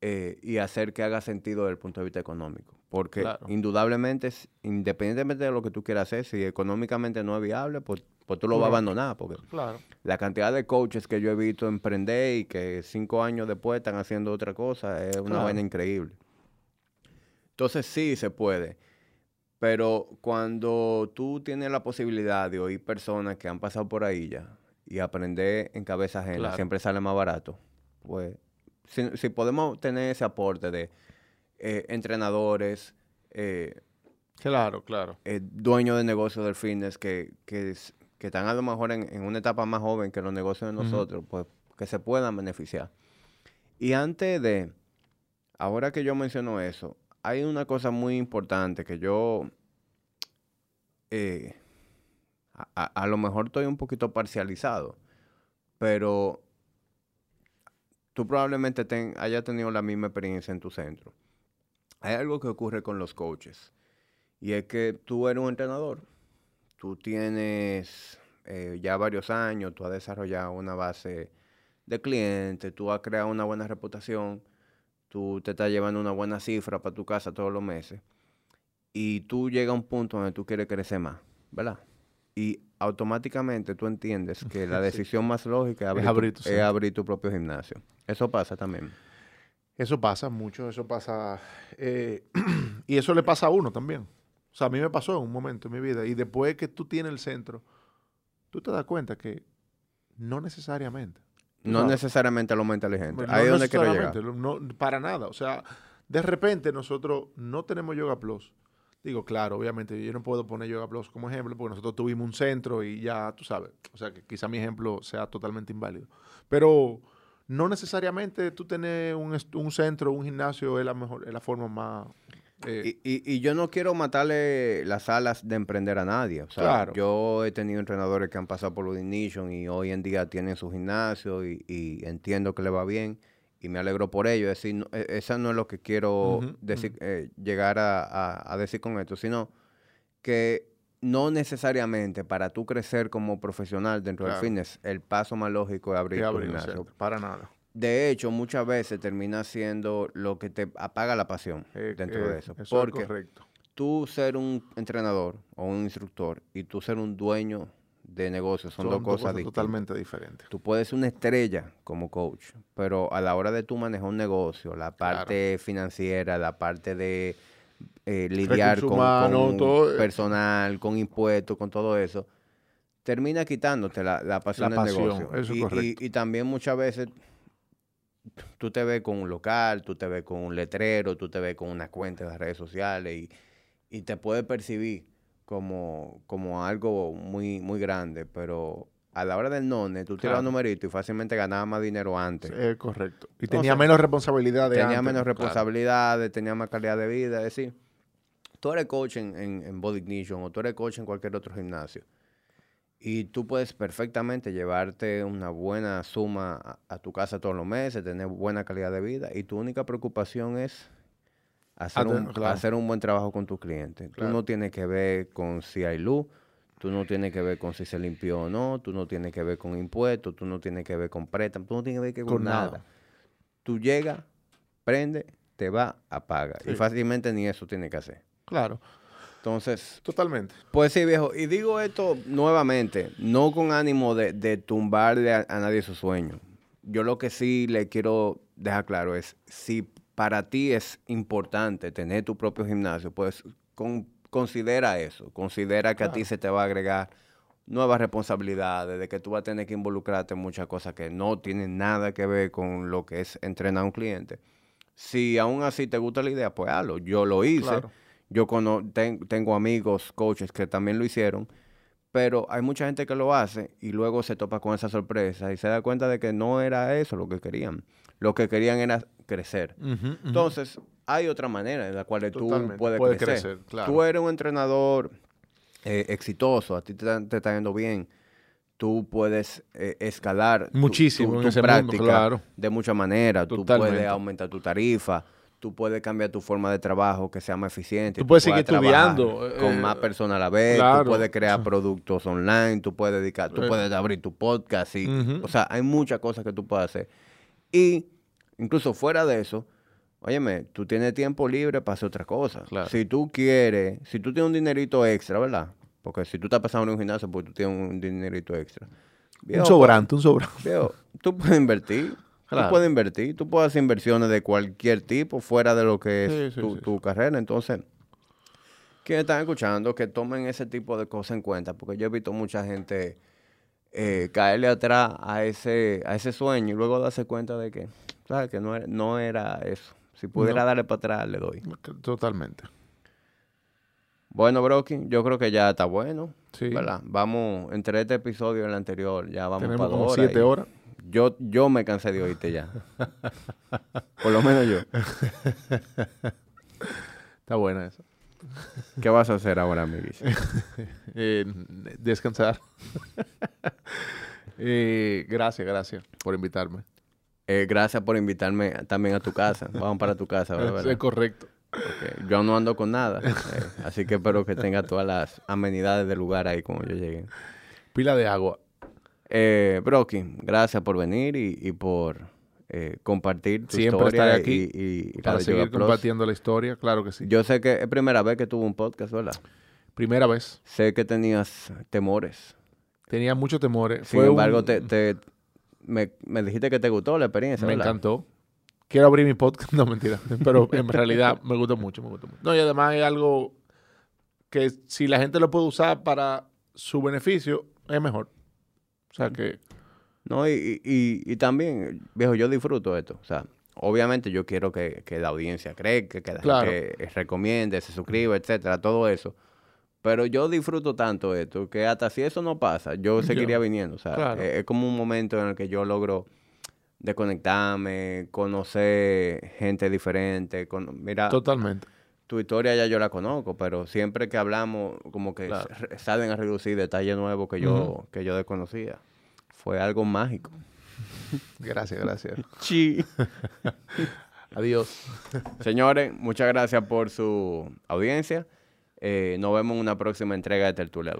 Speaker 1: eh, y hacer que haga sentido desde el punto de vista económico. Porque
Speaker 2: Claro.
Speaker 1: indudablemente, independientemente de lo que tú quieras hacer, si económicamente no es viable, pues, pues tú lo vas a abandonar. Porque
Speaker 2: Claro.
Speaker 1: la cantidad de coaches que yo he visto emprender y que cinco años después están haciendo otra cosa es una vaina increíble. Entonces sí se puede. Pero cuando tú tienes la posibilidad de oír personas que han pasado por ahí ya y aprender en cabeza ajena,
Speaker 2: Claro.
Speaker 1: siempre sale más barato. Pues si, si podemos tener ese aporte de eh, entrenadores, eh,
Speaker 2: Claro, claro.
Speaker 1: eh, dueños de negocios del fitness que, que, que están a lo mejor en, en una etapa más joven que los negocios de nosotros, pues que se puedan beneficiar. Y antes de, ahora que yo menciono eso, hay una cosa muy importante que yo eh, a, lo mejor estoy un poquito parcializado, pero tú probablemente hayas tenido la misma experiencia en tu centro. Hay algo que ocurre con los coaches y es que tú eres un entrenador, tú tienes eh, ya varios años, tú has desarrollado una base de clientes, tú has creado una buena reputación, tú te estás llevando una buena cifra para tu casa todos los meses y tú llegas a un punto donde tú quieres crecer más, ¿verdad? Y automáticamente tú entiendes que la decisión más lógica es abrir, tu, es abrir tu propio gimnasio. Eso pasa también.
Speaker 2: Eso pasa mucho, eso pasa. Eh, y eso le pasa a uno también. O sea, a mí me pasó en un momento en mi vida. Y después que tú tienes el centro, tú te das cuenta que no necesariamente.
Speaker 1: No necesariamente lo más inteligente. Ahí es donde quiero llegar.
Speaker 2: No, para nada. O sea, de repente nosotros no tenemos Yoga Plus. Digo, claro, obviamente yo no puedo poner Yoga Plus como ejemplo porque nosotros tuvimos un centro y ya, tú sabes. O sea, que quizá mi ejemplo sea totalmente inválido. Pero no necesariamente tú tener un, un centro, un gimnasio es la mejor, es la forma más.
Speaker 1: Eh, y, yo no quiero matarle las alas de emprender a nadie. O sea, yo he tenido entrenadores que han pasado por los Ignition y hoy en día tienen su gimnasio y, entiendo que le va bien y me alegro por ello. Es decir, e, esa no es lo que quiero decir, eh, llegar a, decir con esto, sino que no necesariamente para tú crecer como profesional dentro del fitness, el paso más lógico es abrir tu gimnasio.
Speaker 2: para nada.
Speaker 1: De hecho, muchas veces termina siendo lo que te apaga la pasión eh, dentro de eh, eso. porque correcto. tú ser un entrenador o un instructor y tú ser un dueño de negocio son, dos, cosas,
Speaker 2: totalmente diferentes.
Speaker 1: Tú puedes ser una estrella como coach, pero a la hora de tú manejar un negocio, la parte financiera, la parte de eh, lidiar con, personal, con impuestos, con todo eso, termina quitándote la, pasión del negocio. y, también muchas veces tú te ves con un local, tú te ves con un letrero, tú te ves con una cuenta de redes sociales y, te puedes percibir como, como algo muy, muy grande, pero a la hora del none, tú tiras un numerito y fácilmente ganabas más dinero antes.
Speaker 2: Es correcto. Y tenía menos responsabilidades.
Speaker 1: Tenía menos responsabilidades, tenía más calidad de vida, es decir tú eres coach en, en, Body Ignition o tú eres coach en cualquier otro gimnasio y tú puedes perfectamente llevarte una buena suma a, tu casa todos los meses, tener buena calidad de vida y tu única preocupación es hacer, un, hacer un buen trabajo con tus clientes. Tú no tienes que ver con si hay luz, tú no tienes que ver con si se limpió o no, tú no tienes que ver con impuestos, tú no tienes que ver con préstamos, tú no tienes que ver con, nada. Tú llegas, prende, te va, apaga. Y fácilmente ni eso tienes que hacer.
Speaker 2: Claro.
Speaker 1: Entonces.
Speaker 2: Totalmente.
Speaker 1: Pues sí, viejo. Y digo esto nuevamente, no con ánimo de, de tumbarle a, nadie su sueño. Yo lo que sí le quiero dejar claro es, si para ti es importante tener tu propio gimnasio, pues considera eso. Considera que a ti se te va a agregar nuevas responsabilidades, de que tú vas a tener que involucrarte en muchas cosas que no tienen nada que ver con lo que es entrenar a un cliente. Si aún así te gusta la idea, pues hazlo. Yo lo hice. Yo tengo amigos, coaches que también lo hicieron, pero hay mucha gente que lo hace y luego se topa con esa sorpresa y se da cuenta de que no era eso lo que querían. Lo que querían era crecer. Entonces, hay otra manera en la cual tú puedes, crecer. Tú eres un entrenador eh, exitoso, a ti te, está yendo bien tú puedes eh, escalar
Speaker 2: muchísimo tu, práctica claro.
Speaker 1: de muchas maneras. Tú puedes aumentar tu tarifa tú puedes cambiar tu forma de trabajo que sea más eficiente.
Speaker 2: Tú puedes seguir estudiando.
Speaker 1: Con eh, más personas a la vez, tú puedes crear productos online, tú puedes dedicar, tú eh. puedes abrir tu podcast. Y, O sea, hay muchas cosas que tú puedes hacer. Y incluso fuera de eso, óyeme, tú tienes tiempo libre para hacer otras cosas. Si tú quieres, si tú tienes un dinerito extra, ¿verdad? Porque si tú estás pasando en un gimnasio, pues tú tienes un dinerito extra.
Speaker 2: un sobrante, un sobrante.
Speaker 1: tú puedes invertir. Tú puedes invertir, tú puedes hacer inversiones de cualquier tipo fuera de lo que es tu, carrera. Entonces, quienes están escuchando, que tomen ese tipo de cosas en cuenta, porque yo he visto mucha gente eh, caerle atrás a ese, a ese sueño y luego darse cuenta de que, ¿sabes? Que no era, no era eso. Si pudiera darle para atrás, le doy.
Speaker 2: Totalmente.
Speaker 1: Bueno, Brocky, yo creo que ya está bueno. Sí. ¿verdad? Vamos, entre este episodio y el anterior, ya vamos
Speaker 2: para dos horas. siete horas.
Speaker 1: Yo, yo me cansé de oírte ya. Por lo menos yo.
Speaker 2: Está buena eso.
Speaker 1: ¿Qué vas a hacer ahora, Miguel?
Speaker 2: Eh, descansar. Eh, gracias, gracias por invitarme.
Speaker 1: Eh, gracias por invitarme también a tu casa. Vamos para tu casa, ¿verdad?
Speaker 2: Es correcto.
Speaker 1: Yo no ando con nada, eh, así que espero que tenga todas las amenidades del lugar ahí cuando yo llegue.
Speaker 2: Pila de agua.
Speaker 1: Eh, Brocky, gracias por venir y, y por eh, compartir tu
Speaker 2: Siempre
Speaker 1: historia
Speaker 2: estaré aquí
Speaker 1: y, y- y la
Speaker 2: Para seguir
Speaker 1: Plus.
Speaker 2: compartiendo la historia, claro que sí.
Speaker 1: Yo sé que es primera vez que tuvo un podcast, ¿verdad?
Speaker 2: Primera vez.
Speaker 1: Sé que tenías temores.
Speaker 2: Tenía muchos temores.
Speaker 1: Sin
Speaker 2: Fue
Speaker 1: embargo,
Speaker 2: un-
Speaker 1: te, te- me, me dijiste que te gustó la experiencia,
Speaker 2: me
Speaker 1: ¿verdad?
Speaker 2: encantó. Quiero abrir mi podcast. No, mentira. Pero en realidad me gustó mucho, me gustó mucho. No, y además es algo que si la gente lo puede usar para su beneficio, es mejor. O sea que,
Speaker 1: No, y, y- y- también, viejo, yo disfruto esto. O sea, obviamente yo quiero que, que la audiencia crezca, que la
Speaker 2: Claro.
Speaker 1: gente recomiende, se suscriba, etcétera, todo eso. Pero yo disfruto tanto esto que hasta si eso no pasa, yo seguiría viniendo. O sea,
Speaker 2: Claro.
Speaker 1: es, es como un momento en el que yo logro desconectarme, conocer gente diferente. con- mira,
Speaker 2: totalmente.
Speaker 1: Tu historia ya yo la conozco, pero siempre que hablamos, como que
Speaker 2: Claro.
Speaker 1: salen a reducir detalles nuevos que yo, que yo desconocía. Fue algo mágico.
Speaker 2: Gracias, gracias.
Speaker 1: Sí.
Speaker 2: Adiós.
Speaker 1: Señores, muchas gracias por su audiencia. Eh, nos vemos en una próxima entrega de Tertulia.